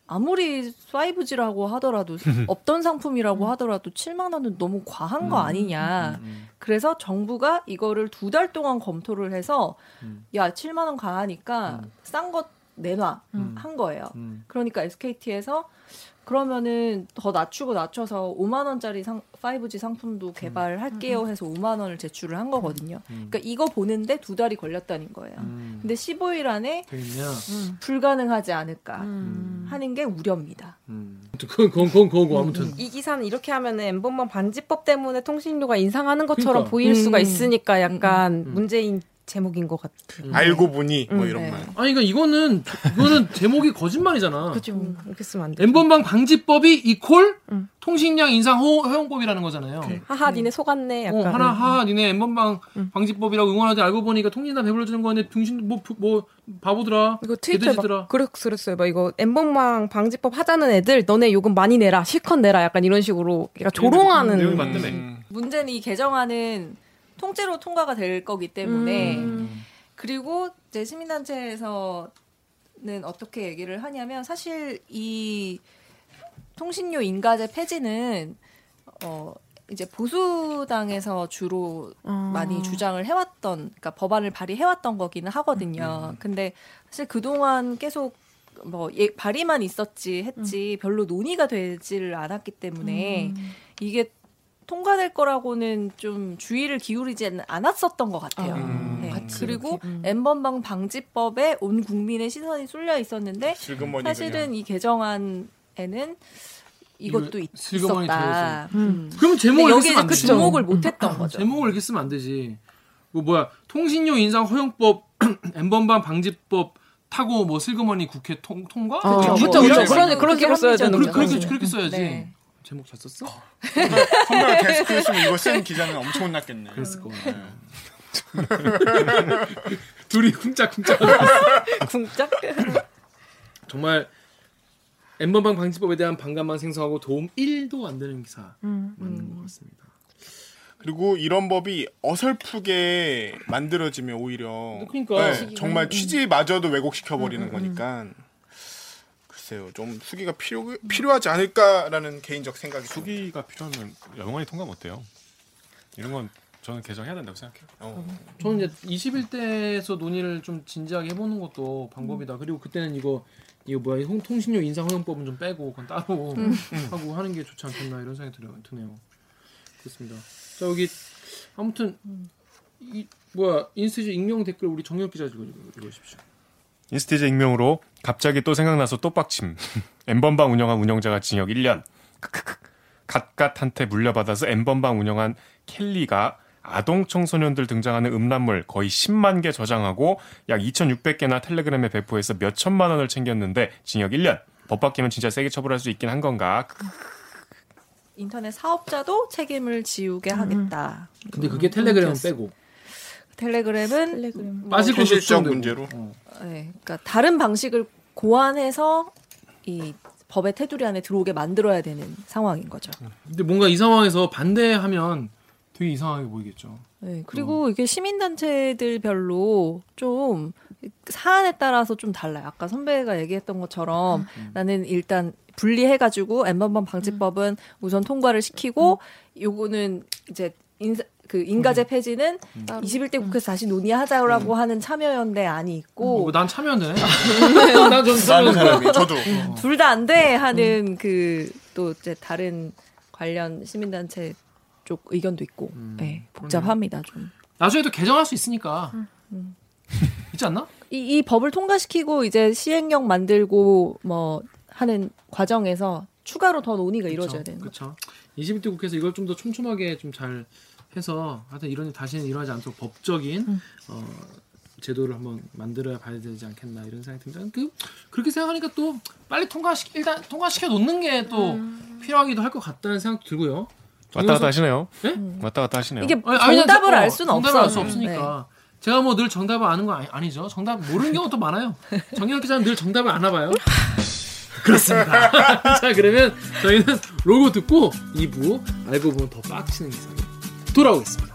아무리 5G라고 하더라도 없던 상품이라고 하더라도 7만 원은 너무 과한 거 음. 아니냐. 음. 그래서 정부가 이거를 두 달 동안 검토를 해서 음. 야 7만 원 과하니까 음. 싼것 내놔 음. 한 거예요. 음. 그러니까 SKT에서 그러면은 더 낮추고 낮춰서 5만 원짜리 상, 5G 상품도 개발할게요 해서 5만 원을 제출을 한 거거든요. 음. 그러니까 이거 보는데 두 달이 걸렸다는 거예요. 음. 근데 15일 안에? 불가능하지 않을까 음. 하는 게 우려입니다. 음. 그건 그건 그건 아무튼. 이 기사는 이렇게 하면은 엠번방 반지법 때문에 통신료가 인상하는 것처럼 그러니까. 보일 수가 음. 있으니까 약간 음. 문제인 제목인 것 같아. 음. 알고 보니 뭐 음, 이런 네. 말. 아니 그러니까 이거는 이거는 제목이 거짓말이잖아. 그죠. 이렇게 쓰면 안 돼. 엠번방 방지법이 이콜 음. 통신량 인상 허- 허용법이라는 거잖아요. 하하, 니네 속았네. 어, 약간. 하나 하 니네 엠번방 음. 방지법이라고 응원하지 알고 보니까 통신단 배불러 주는 거는데 병신 뭐뭐 바보더라. 이거. 막 그랬, 그랬어요. 막 이거 엠번방 방지법 하자는 애들 너네 요금 많이 내라 실컷 내라 약간 이런 식으로 그러니까 조롱하는 내용이 맞다며. 음. 문제는 이 개정안은 통째로 통과가 될 거기 때문에 음. 그리고 이제 시민단체에서는 어떻게 얘기를 하냐면 사실 이 통신료 인가제 폐지는 어 이제 보수당에서 주로 아. 많이 주장을 해왔던 그러니까 법안을 발의해왔던 거기는 하거든요. 근데 사실 그동안 계속 뭐 예, 발의만 있었지 했지 별로 논의가 되지를 않았기 때문에 이게 통과될 거라고는 좀 주의를 기울이지 않았었던 것 같아요. 음. 네. 같이 그리고 음. 엠번방 방지법에 온 국민의 시선이 쏠려 있었는데 슬그머니 사실은 그냥. 이 개정안에는 이것도 있, 있었다. 음. 음. 그럼 제목을 이렇게 여기 쓰면 안 그. 주목을 못했던 거죠. 제목을 이렇게 쓰면 안 되지. 그 뭐야 통신료 인상 허용법 엠번방 방지법 타고 뭐 슬그머니 국회 통, 통과? 어, 그렇죠. 거. 그런- 식으로 써야 되는 그렇게, 거죠. 그렇게, 그렇게 써야지. 네. 제목 잘 썼어? 선배가 데스크였으면 이거 쓴 기자는 엄청 혼났겠네. 그랬을 거야. 둘이 쿵짝쿵짝. 궁짝? 정말 엠번방 방지법에 대한 반감만 생성하고 도움 1도 안 되는 기사 음. 맞는 것 같습니다. 그리고 이런 법이 어설프게 만들어지면 오히려 그러니까. 네, 정말 취지마저도 왜곡시켜 버리는 거니까 글쎄요 좀 수기가 필요 필요하지 않을까라는 개인적 생각이. 수기가 필요하면 영원히 통과 못해요. 이런 건 저는 개정해야 된다고 생각해요. 어. 저는 이제 21대에서 논의를 좀 진지하게 해보는 것도 방법이다. 그리고 그때는 이거 이거 뭐야 이 통- 통신료 인상 허용법은 좀 빼고 그건 따로 하고 하는 게 좋지 않겠나 이런 생각이 들어요. 드네요. 그렇습니다. 자 여기 아무튼 이 뭐야 인스티지 익명 댓글 우리 정혁 기자 읽어 읽으십시오. 인스티즈 익명으로 갑자기 또 생각나서 또 빡침. 엠번방 운영한 운영자가 징역 1년. 크크크. 갓갓한테 물려받아서 엠번방 운영한 켈리가 아동 청소년들 등장하는 음란물 거의 10만 개 저장하고 약 2,600개나 텔레그램에 배포해서 몇 천만 원을 챙겼는데 징역 1년. 법 바뀌면 진짜 세게 처벌할 수 있긴 한 건가? 인터넷 사업자도 책임을 지우게 하겠다. 근데 그게 텔레그램은 그렇게 빼고 텔레그램은 텔레그램. 뭐, 빠질 것이 현실적 걱정되고. 문제로. 어. 네, 그러니까 다른 방식을 고안해서 이 법의 테두리 안에 들어오게 만들어야 되는 상황인 거죠. 근데 뭔가 이 상황에서 반대하면 되게 이상하게 보이겠죠. 네, 그리고 이게 시민단체들별로 좀 사안에 따라서 좀 달라요. 아까 선배가 얘기했던 것처럼 나는 일단 분리해가지고 엠번방 방지법은 우선 통과를 시키고 요거는 이제 인사, 그 인가제 폐지는 21대 국회에서 다시 논의하자라고 하는 참여연대 안이 있고 어, 난 참여네. 난좀 많은 사람이 저도. 둘다 안 돼 하는 그 또 이제 다른 관련 시민단체 쪽 의견도 있고. 네, 복잡합니다 좀. 나중에도 개정할 수 있으니까. 있지 않나? 이, 이 법을 통과시키고 이제 시행령 만들고 뭐 하는 과정에서 추가로 더 논의가 이루어져야 되는 거죠. 그렇죠. 21대 국회에서 이걸 좀 더 촘촘하게 좀 잘 해서 하여튼 이런 일 다시는 일어나지 않도록 법적인 음. 어, 제도를 한번 만들어야 봐야 되지 않겠나 이런 생각이 듭니다. 그 그렇게 생각하니까 또 빨리 통과시 일단 통과시켜 놓는 게또 음. 필요하기도 할 것 같다는 생각도 들고요. 왔다 갔다 하시네요. 네? 왔다 갔다 하시네요. 이게 아니, 정답을 저- 어, 알 수는 정답을 없어요. 알수 없으니까. 제가 뭐 늘 정답을 아는 건 아니, 아니 죠. 정답 모르는 경우도 많아요. 정영 기자는 늘 정답을 아나 봐요. 그렇습니다. 자 그러면 저희는 로고 듣고 2부 알고 보면 더 빡치는 돌아오겠습니다. Turowisp.